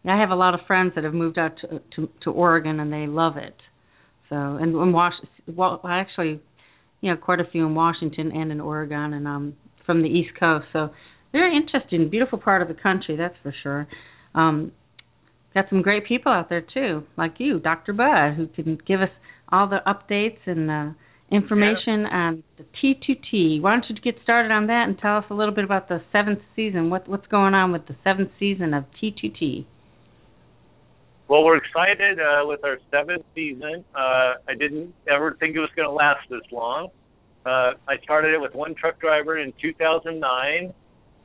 Yeah, I have a lot of friends that have moved out to to, to Oregon and they love it. So and in Wash, well, actually, you know, quite a few in Washington and in Oregon and um from the East Coast. So very interesting, beautiful part of the country, that's for sure. Um, got some great people out there too, like you, Dr. Bud, who can give us all the updates and uh, information on the T2T. Why don't you get started on that and tell us a little bit about the seventh season? What what's going on with the seventh season of T2T? Well, we're excited uh, with our seventh season. Uh, I didn't ever think it was going to last this long. Uh, I started it with one truck driver in 2009,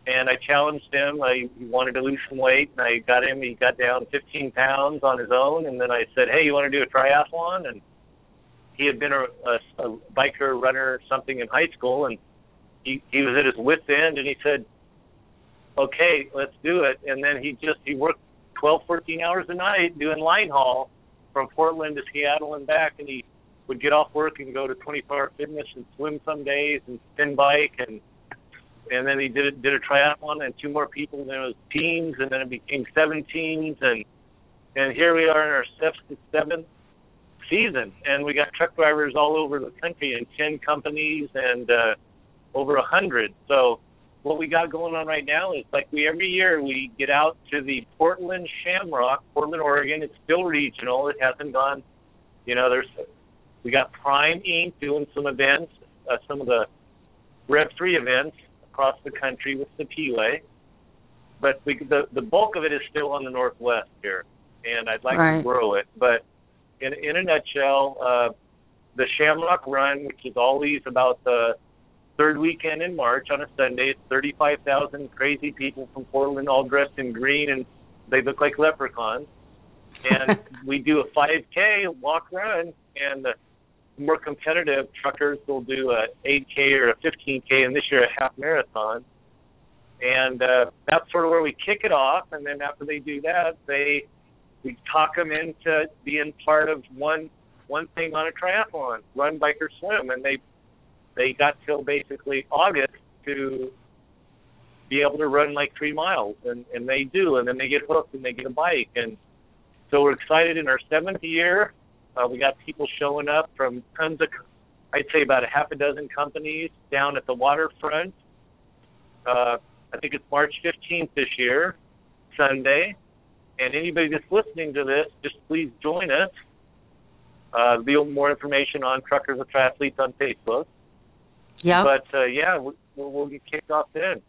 and I challenged him. I he wanted to lose some weight, and I got him. He got down 15 pounds on his own, and then I said, "Hey, you want to do a triathlon?" And he had been a, a, a biker, runner, something in high school, and he he was at his wit's end, and he said, "Okay, let's do it." And then he just he worked 12, 14 hours a night doing line haul from Portland to Seattle and back, and he would get off work and go to 24 Hour Fitness and swim some days and spin bike and and then he did did a triathlon and two more people and then it was teams and then it became seven teams and and here we are in our seventh seventh season and we got truck drivers all over the country in 10 companies and uh over a hundred. So what we got going on right now is like we every year we get out to the Portland Shamrock, Portland, Oregon. It's still regional. It hasn't gone. You know, there's we got Prime Inc. doing some events, uh, some of the Rev Three events across the country with the P-Way. But we, the the bulk of it is still on the Northwest here, and I'd like Right. to grow it. But in in a nutshell, uh, the Shamrock Run, which is always about the third weekend in March on a Sunday. It's 35,000 crazy people from Portland all dressed in green and they look like leprechauns. And we do a 5K walk run and the more competitive truckers will do a 8K or a 15K and this year a half marathon. And uh, that's sort of where we kick it off. And then after they do that, they we talk them into being part of one one thing on a triathlon, run, bike, or swim, and they they got till basically August to be able to run like three miles, and and they do, and then they get hooked and they get a bike, and so we're excited. In our seventh year, uh, we got people showing up from tons of, I'd say about a half a dozen companies down at the waterfront. Uh, I think it's March 15th this year, Sunday, and anybody that's listening to this, just please join us. Uh, there'll be more information on Truckers and Triathletes on Facebook. Yeah. But uh, yeah, we, we'll, we'll get kicked off then.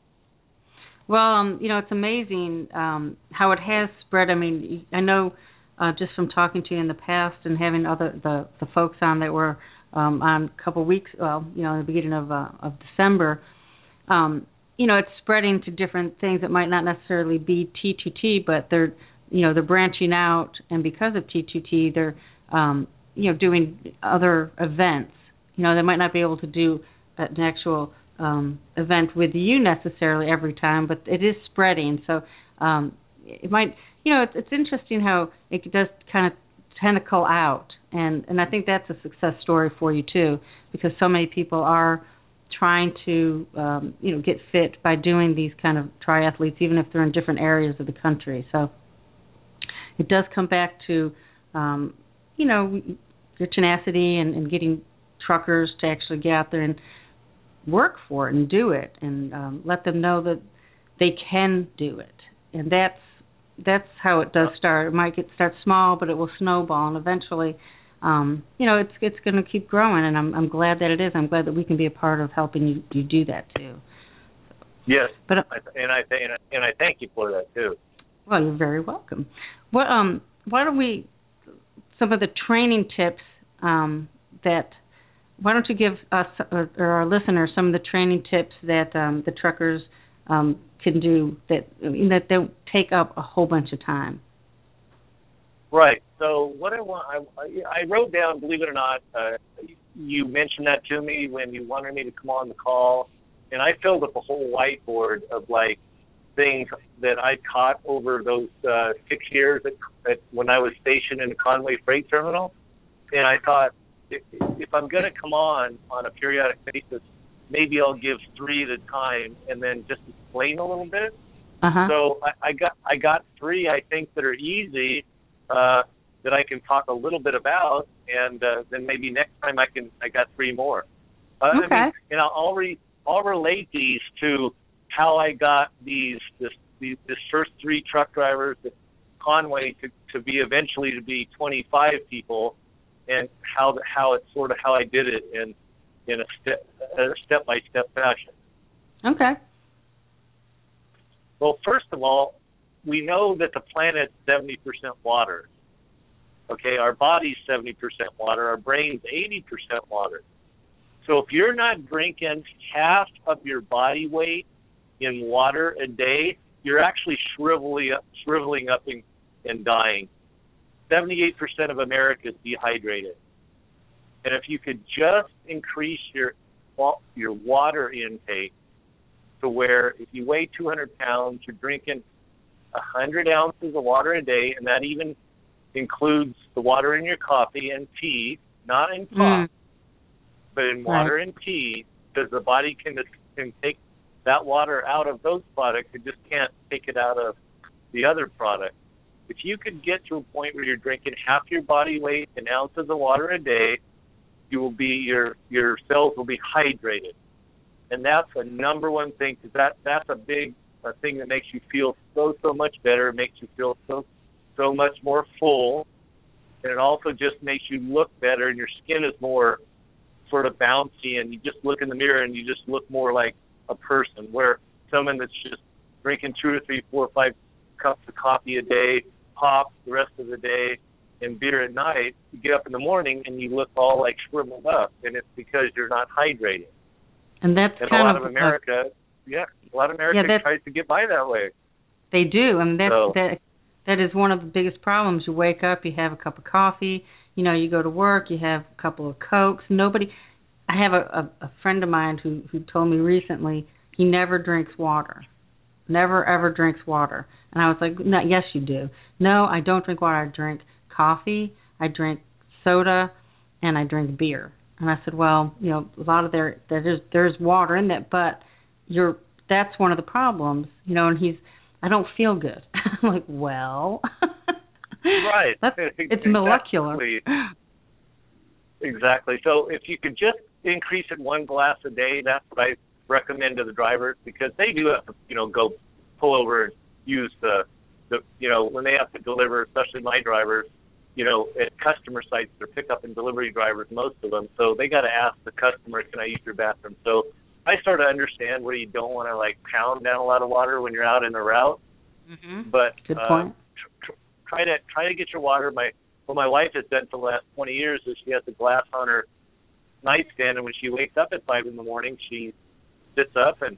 Well, um, you know, it's amazing um, how it has spread. I mean, I know uh, just from talking to you in the past and having other the the folks on that were um, on a couple of weeks, well, you know, in the beginning of uh, of December. Um, you know, it's spreading to different things that might not necessarily be T2T, but they're you know they're branching out, and because of T2T, they're um, you know doing other events. You know, they might not be able to do an actual um, event with you necessarily every time, but it is spreading. So um, it might, you know, it's, it's interesting how it does kind of tentacle out, and and I think that's a success story for you too, because so many people are trying to um, you know get fit by doing these kind of triathletes, even if they're in different areas of the country. So it does come back to um, you know your tenacity and, and getting truckers to actually get out there and work for it and do it and um, let them know that they can do it. And that's that's how it does start. It might get start small, but it will snowball, and eventually, um, you know, it's it's going to keep growing. And I'm I'm glad that it is. I'm glad that we can be a part of helping you you do that too. Yes, But uh, and I th- and I- and I thank you for that too. well, you're very welcome. What um why don't we some of the training tips um that why don't you give us or, or our listeners some of the training tips that um, the truckers um, can do that that don't take up a whole bunch of time. Right. So what I want, I, I wrote down. Believe it or not, uh, you mentioned that to me when you wanted me to come on the call, and I filled up a whole whiteboard of like things that I caught over those uh, six years at, at, when I was stationed in the Conway Freight Terminal, and I thought if, I'm going to come on on a periodic basis, maybe I'll give three at a time and then just explain a little bit. Uh-huh. So I, I got I got three I think that are easy uh, that I can talk a little bit about, and uh, then maybe next time I can I got three more. Uh, okay. I mean, and I'll I'll, re, I'll relate these to how I got these this these this first three truck drivers at Conway to to be eventually to be 25 people, and how how it's sort of how I did it in in a step a step by step fashion. Okay. Well, first of all, we know that the planet's 70% water. Okay, our body's 70% water, our brain's 80% water. So if you're not drinking half of your body weight in water a day, you're actually shriveling up, shriveling up and, and dying. 78% of America is dehydrated. And if you could just increase your your water intake to where if you weigh 200 pounds, you're drinking 100 ounces of water a day, and that even includes the water in your coffee and tea, not in pop, Mm. but in water Right. and tea, because the body can can take that water out of those products. It just can't take it out of the other products. If you could get to a point where you're drinking half your body weight in ounces of water a day, you will be your your cells will be hydrated, and that's a number one thing because that that's a big a thing that makes you feel so so much better. It makes you feel so so much more full, and it also just makes you look better, and your skin is more sort of bouncy, and you just look in the mirror and you just look more like a person. Where someone that's just drinking two or three, four or five cups of coffee a day, pop the rest of the day, and beer at night, you get up in the morning and you look all like shriveled up, and it's because you're not hydrated. And that's And a lot of of America, yeah, a lot of America Yeah, tries to get by that way. They do, and that So- that that is one of the biggest problems. You wake up, you have a cup of coffee, you know, you go to work, you have a couple of cokes. Nobody. I have a a, a friend of mine who who told me recently he never drinks water, never ever drinks water, and I was like, no, yes you do. No, I don't drink water. I drink coffee, I drink soda, and I drink beer. And I said, well, you know, a lot of there there's there's water in that, but you're that's one of the problems, you know. And he's, I don't feel good. I'm like, well, Right. That's it's molecular. Exactly. Exactly. So if you could just increase it one glass a day, that's what I recommend to the drivers because they do have to, you know, go pull over and use the, the, you know, when they have to deliver, especially my drivers, you know, at customer sites, they're pickup and delivery drivers, most of them. So they got to ask the customer, can I use your bathroom? So I sort of understand where you don't want to like pound down a lot of water when you're out in the route, mm-hmm. but Good uh, point. tr- tr- try to try to get your water. My what my wife has done for the last 20 years is she has a glass on her nightstand, and when she wakes up at five in the morning, she sits up and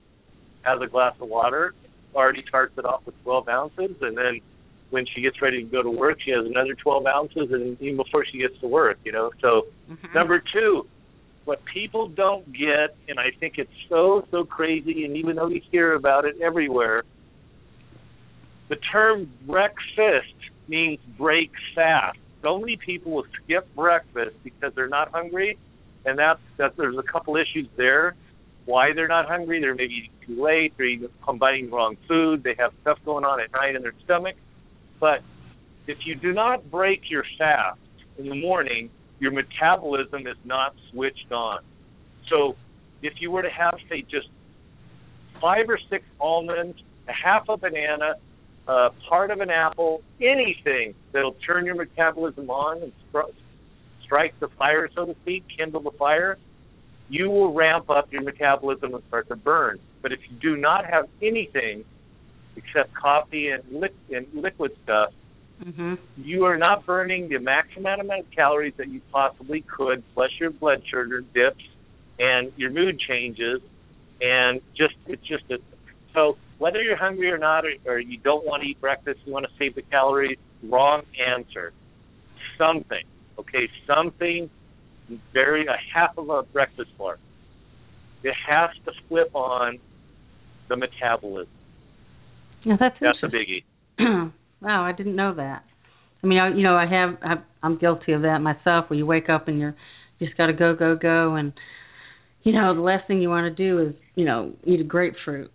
has a glass of water. Already starts it off with 12 ounces, and then when she gets ready to go to work, she has another 12 ounces, and even before she gets to work, you know. So Mhm. Number two, what people don't get, and I think it's so, so crazy, and even though you hear about it everywhere, the term breakfast means break fast. So many people will skip breakfast because they're not hungry, and that's that. There's a couple issues there. Why they're not hungry? They're maybe eating too late. They're eating, combining wrong food. They have stuff going on at night in their stomach. But if you do not break your fast in the morning, your metabolism is not switched on. So if you were to have, say, just five or six almonds, a half a banana, uh, part of an apple, anything that'll turn your metabolism on and stri- strike the fire, so to speak, kindle the fire, you will ramp up your metabolism and start to burn. But if you do not have anything except coffee and, li- and liquid stuff, Mm-hmm. you are not burning the maximum amount of calories that you possibly could, plus your blood sugar dips and your mood changes, and just it's just a So whether you're hungry or not, or, or you don't want to eat breakfast, you want to save the calories, wrong answer. Something, okay, something very a half of a breakfast bar. It has to flip on the metabolism. Yeah, that's That's a biggie. wow, I didn't know that. I mean, I, you know, I have, I, I'm guilty of that myself. Where you wake up and you're you just got to go, go, go, and you know, the last thing you want to do is, you know, eat a grapefruit.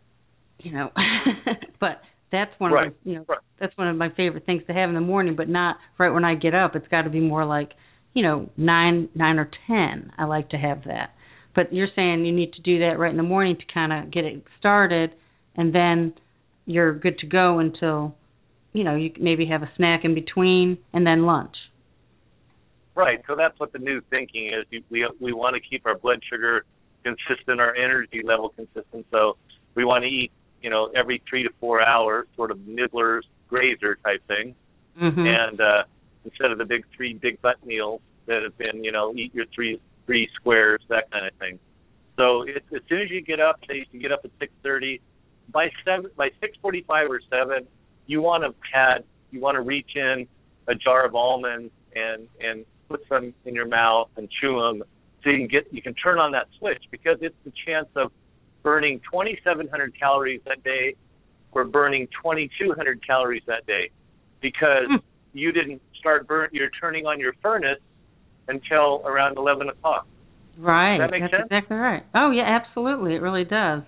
You know, but that's one Right, of the, you know, right. that's one of my favorite things to have in the morning. But not right when I get up. It's got to be more like, you know, nine, nine or ten. I like to have that. But you're saying you need to do that right in the morning to kind of get it started, and then you're good to go until you know you maybe have a snack in between and then lunch Right. So that's what the new thinking is. We we want to keep our blood sugar consistent, our energy level consistent. So we want to eat, you know, every three to four hours, sort of nibbler grazer type thing, mhm and uh, instead of the big three big butt meals that have been, you know, eat your three three squares, that kind of thing. So it, as soon as you get up, say you can get up at six thirty, by seven by six forty five or seven, you want to had you want to reach in a jar of almonds and and put some in your mouth and chew them so you can get you can turn on that switch because it's the chance of burning 2700 calories that day or burning 2200 calories that day because Hmm. you didn't start burn you're turning on your furnace until around 11 o'clock right Does that make that's sense? exactly right oh yeah absolutely it really does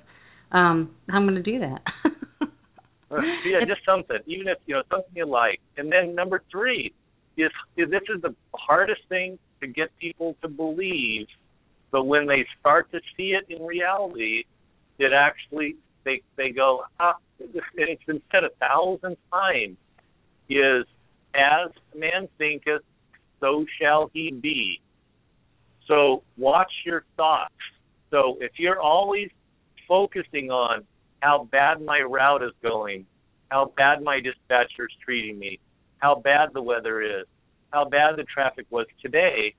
um i'm going to do that yeah, just something, even if you know something you like. And then number three is, is this is the hardest thing to get people to believe, but when they start to see it in reality, it actually they they go ah, and it's been said a thousand times. Is as man thinketh, so shall he be. So watch your thoughts. So if you're always focusing on how bad my route is going, how bad my dispatcher is treating me, how bad the weather is, how bad the traffic was today,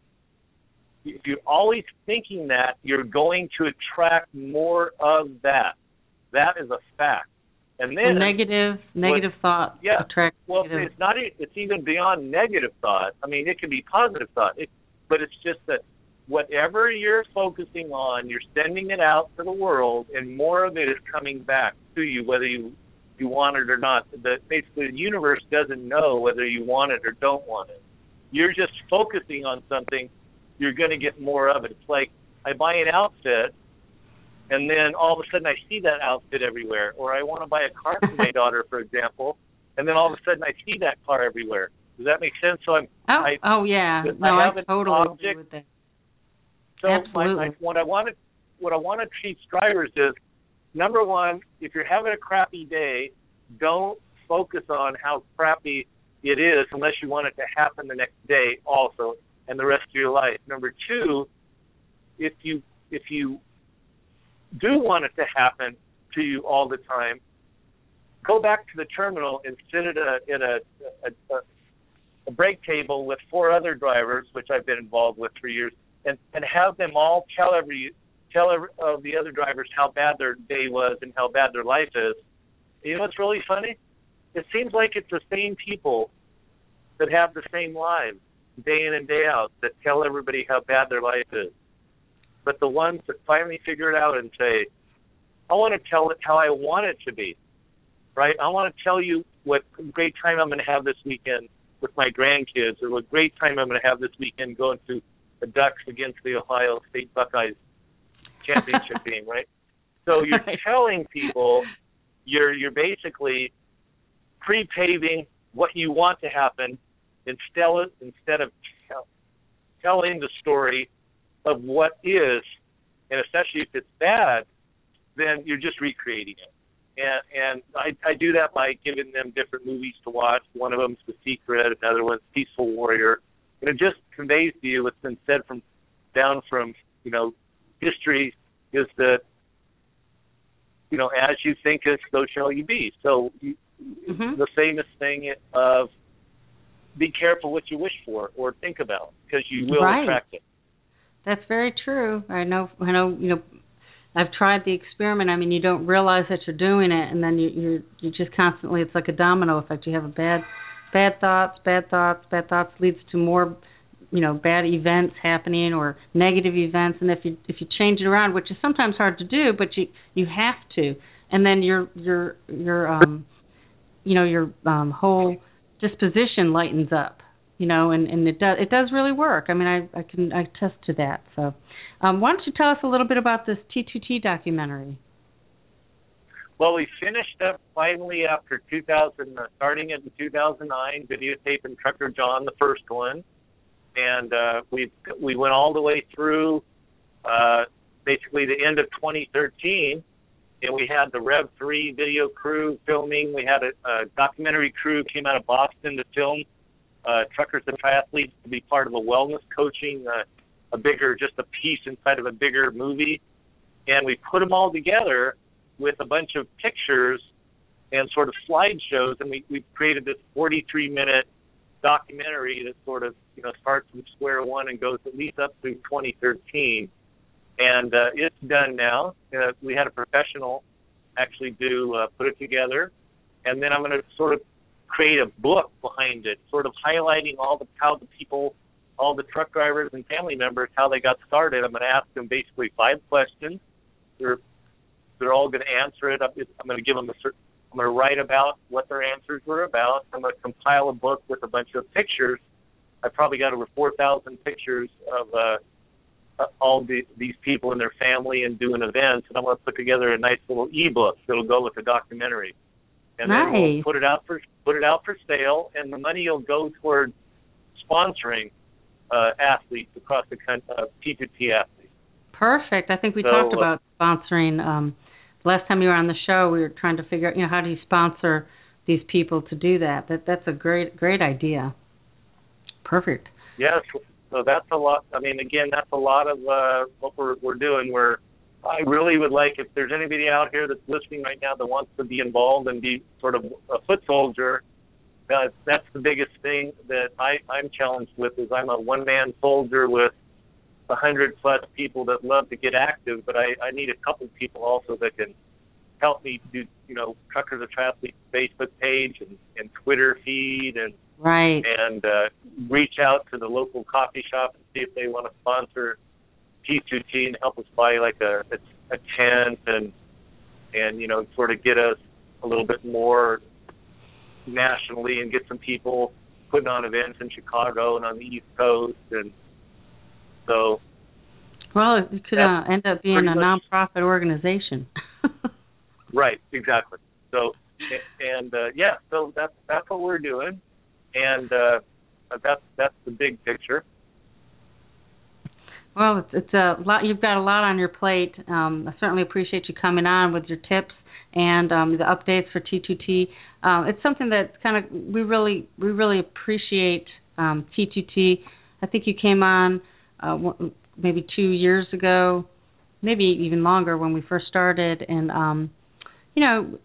if you're always thinking that, you're going to attract more of that. That is a fact. And then negative negative thoughts yeah. attract well, negative it's not. It's even beyond negative thought. I mean, it can be positive thought, it, but it's just that whatever you're focusing on, you're sending it out to the world, and more of it is coming back to you, whether you you want it or not. The, basically, the universe doesn't know whether you want it or don't want it. You're just focusing on something. You're going to get more of it. It's like I buy an outfit, and then all of a sudden I see that outfit everywhere. Or I want to buy a car for my daughter, for example, and then all of a sudden I see that car everywhere. Does that make sense? So I'm oh I- oh yeah no i have an totally agree object- with that so my, Absolutely. my, what I want to what I want to teach drivers is number one, if you're having a crappy day, don't focus on how crappy it is unless you want it to happen the next day also and the rest of your life. Number two, if you if you do want it to happen to you all the time, go back to the terminal and sit at a at a, a, a, break table with four other drivers, which I've been involved with for years, and and have them all tell every tell every, of the other drivers how bad their day was and how bad their life is. You know what's really funny? It seems like it's the same people that have the same lives day in and day out that tell everybody how bad their life is. But the ones that finally figure it out and say, I want to tell it how I want it to be. Right? I want to tell you what great time I'm going to have this weekend with my grandkids or what great time I'm going to have this weekend going to the Ducks against the Ohio State Buckeyes championship game, right? So you're telling people you're you're basically pre-paving what you want to happen instead of, instead of tell, telling the story of what is, and especially if it's bad, then you're just recreating it. And and I I do that by giving them different movies to watch. One of them's The Secret, another one's Peaceful Warrior, and it just conveys to you what's been said from down from you know history is that you know as you thinkest, so shall you be. So you, Mhm. the famous thing of be careful what you wish for or think about because you will Right. attract it. That's very true. I know. I know. You know, I've tried the experiment. I mean, you don't realize that you're doing it, and then you you you just constantly. It's like a domino effect. You have a bad bad thoughts, bad thoughts, bad thoughts leads to more you know bad events happening or negative events and if you if you change it around which is sometimes hard to do but you you have to and then your your your um you know your um whole disposition lightens up you know and and it does it does really work. I mean i i can i attest to that. So um why don't you tell us a little bit about this t2t documentary? Well, we finished up finally after 2000, uh, starting in 2009, videotaping Trucker John, the first one, and uh, we we went all the way through uh, basically the end of 2013, and we had the Rev 3 video crew filming. We had a, a documentary crew came out of Boston to film uh, truckers and triathletes to be part of a wellness coaching, uh, a bigger just a piece inside of a bigger movie, and we put them all together with a bunch of pictures and sort of slideshows, and we we created this 43 minute documentary that sort of you know starts from square one and goes at least up through 2013, and uh, it's done now. Uh, we had a professional actually do uh, put it together, and then I'm going to sort of create a book behind it, sort of highlighting all the how the people, all the truck drivers and family members how they got started. I'm going to ask them basically five questions. They're they're all going to answer it. I'm going to give them a certain I'm going to write about what their answers were about. I'm going to compile a book with a bunch of pictures. I probably got over 4,000 pictures of uh, all the, these people and their family and doing events, and I'm going to put together a nice little ebook that'll go with the documentary. And nice. then we'll put it out for put it out for sale, and the money will go toward sponsoring uh, athletes across the country, uh, T2T athletes. Perfect. I think we So, talked uh, about sponsoring um last time you were on the show. We were trying to figure out, you know, how do you sponsor these people to do that? That that's a great great idea. Perfect. Yes, so that's a lot. I mean, again, that's a lot of uh, what we're we're doing. We're I really would like if there's anybody out here that's listening right now that wants to be involved and be sort of a foot soldier. Uh, that's the biggest thing that I I'm challenged with is I'm a one man soldier with a hundred plus people that love to get active, but I I need a couple people also that can help me do you know truckers of triathletes Facebook page and and Twitter feed and Right. and uh, reach out to the local coffee shop and see if they want to sponsor T2T and help us buy like a, a, a tent and and you know sort of get us a little bit more nationally and get some people putting on events in Chicago and on the East Coast and so. Well, it could uh, end up being a much- nonprofit organization. right exactly. So and uh, yeah so that's that's what we're doing. And uh, that's that's the big picture Well, it's, it's a lot. You've got a lot on your plate. Um, I certainly appreciate you coming on with your tips and um, the updates for T2T. Um, it's something that's kind of we really we really appreciate um, T2T. I think you came on uh, maybe two years ago, maybe even longer when we first started, and um, you know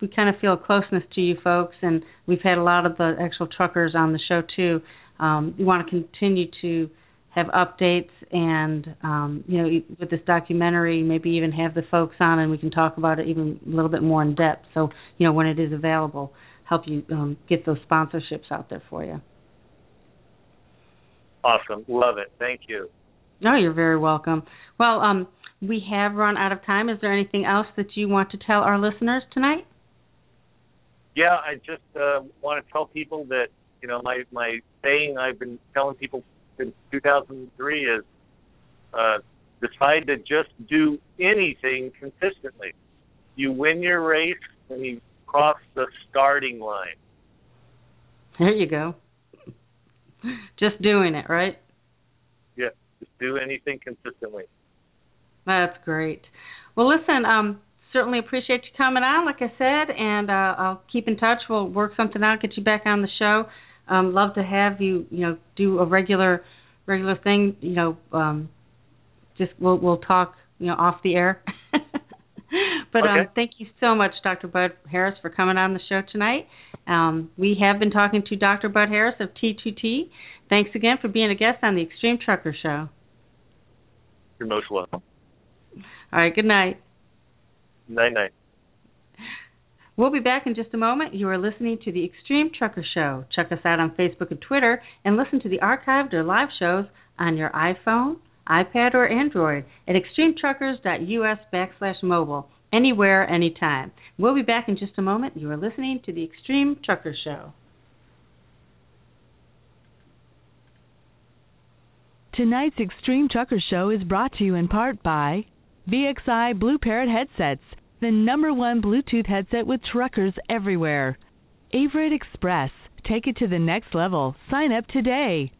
we kind of feel a closeness to you folks, and we've had a lot of the actual truckers on the show too. Um, we want to continue to have updates and um, you know with this documentary maybe even have the folks on and we can talk about it even a little bit more in depth. So you know when it is available help you um, get those sponsorships out there for you. Awesome. Love it. Thank you. No you're very welcome. Well um, we have run out of time. Is there anything else that you want to tell our listeners tonight? Yeah, I just uh, want to tell people that you know my my saying I've been telling people since 2003 is uh, decide to just do anything consistently. You win your race when you cross the starting line. there you go just doing it right Yeah, just do anything consistently. That's great. Well, listen, um, certainly appreciate you coming on, like I said, and uh, I'll keep in touch. We'll work something out, get you back on the show. Um, love to have you, you know, do a regular, regular thing. You know, um, just we'll we'll talk, you know, off the air. but um, thank you so much, Dr. Bud Harris, for coming on the show tonight. Um, we have been talking to Dr. Bud Harris of T2T. Thanks again for being a guest on the Extreme Trucker Show. You're most welcome. All right, good night. Night night. We'll be back in just a moment. You are listening to the Extreme Trucker Show. Check us out on Facebook and Twitter and listen to the archived or live shows on your iPhone, iPad, or Android at extremetruckers.us backslash mobile, anywhere, anytime. We'll be back in just a moment. You are listening to the Extreme Trucker Show. Tonight's Extreme Trucker Show is brought to you in part by VXI BlueParrott Headsets, the number one Bluetooth headset with truckers everywhere. Averitt Express, take it to the next level. Sign up today.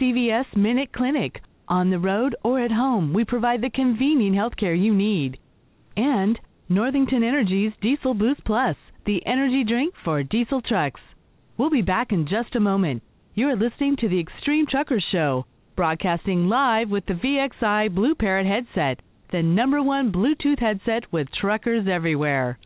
CVS Minute Clinic, on the road or at home, we provide the convenient healthcare you need. And Northington Energy's Diesel Boost Plus, the energy drink for diesel trucks. We'll be back in just a moment. You're listening to the Extreme Truckers Show, broadcasting live with the VXI BlueParrott headset, the number one Bluetooth headset with truckers everywhere.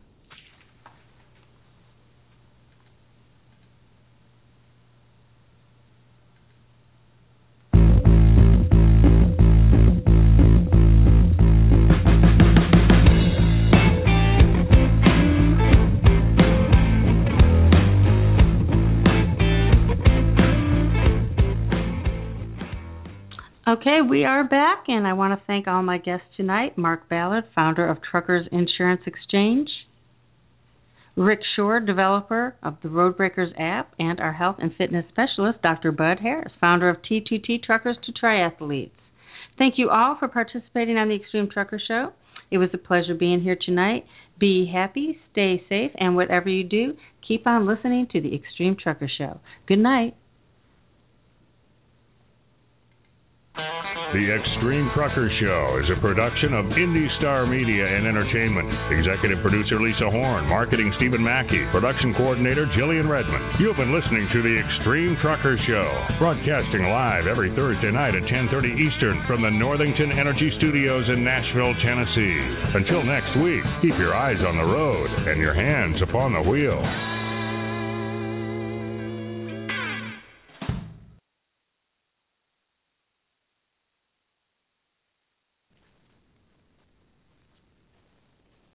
Okay, we are back, and I want to thank all my guests tonight Mark Ballard, founder of Truckers Insurance Exchange, Rick Shore, developer of the Roadbreakers app, and our health and fitness specialist, Dr. Bud Harris, founder of T2T Truckers to Triathletes. Thank you all for participating on the Extreme Trucker Show. It was a pleasure being here tonight. Be happy, stay safe, and whatever you do, keep on listening to the Extreme Trucker Show. Good night. The Extreme Trucker Show is a production of Indie Star Media and Entertainment. Executive producer Lisa Horn, marketing Stephen Mackey, production coordinator Jillian Redmond. You've been listening to the Extreme Trucker Show, broadcasting live every Thursday night at 10:30 Eastern from the Northington Energy Studios in Nashville, Tennessee. Until next week, keep your eyes on the road and your hands upon the wheel.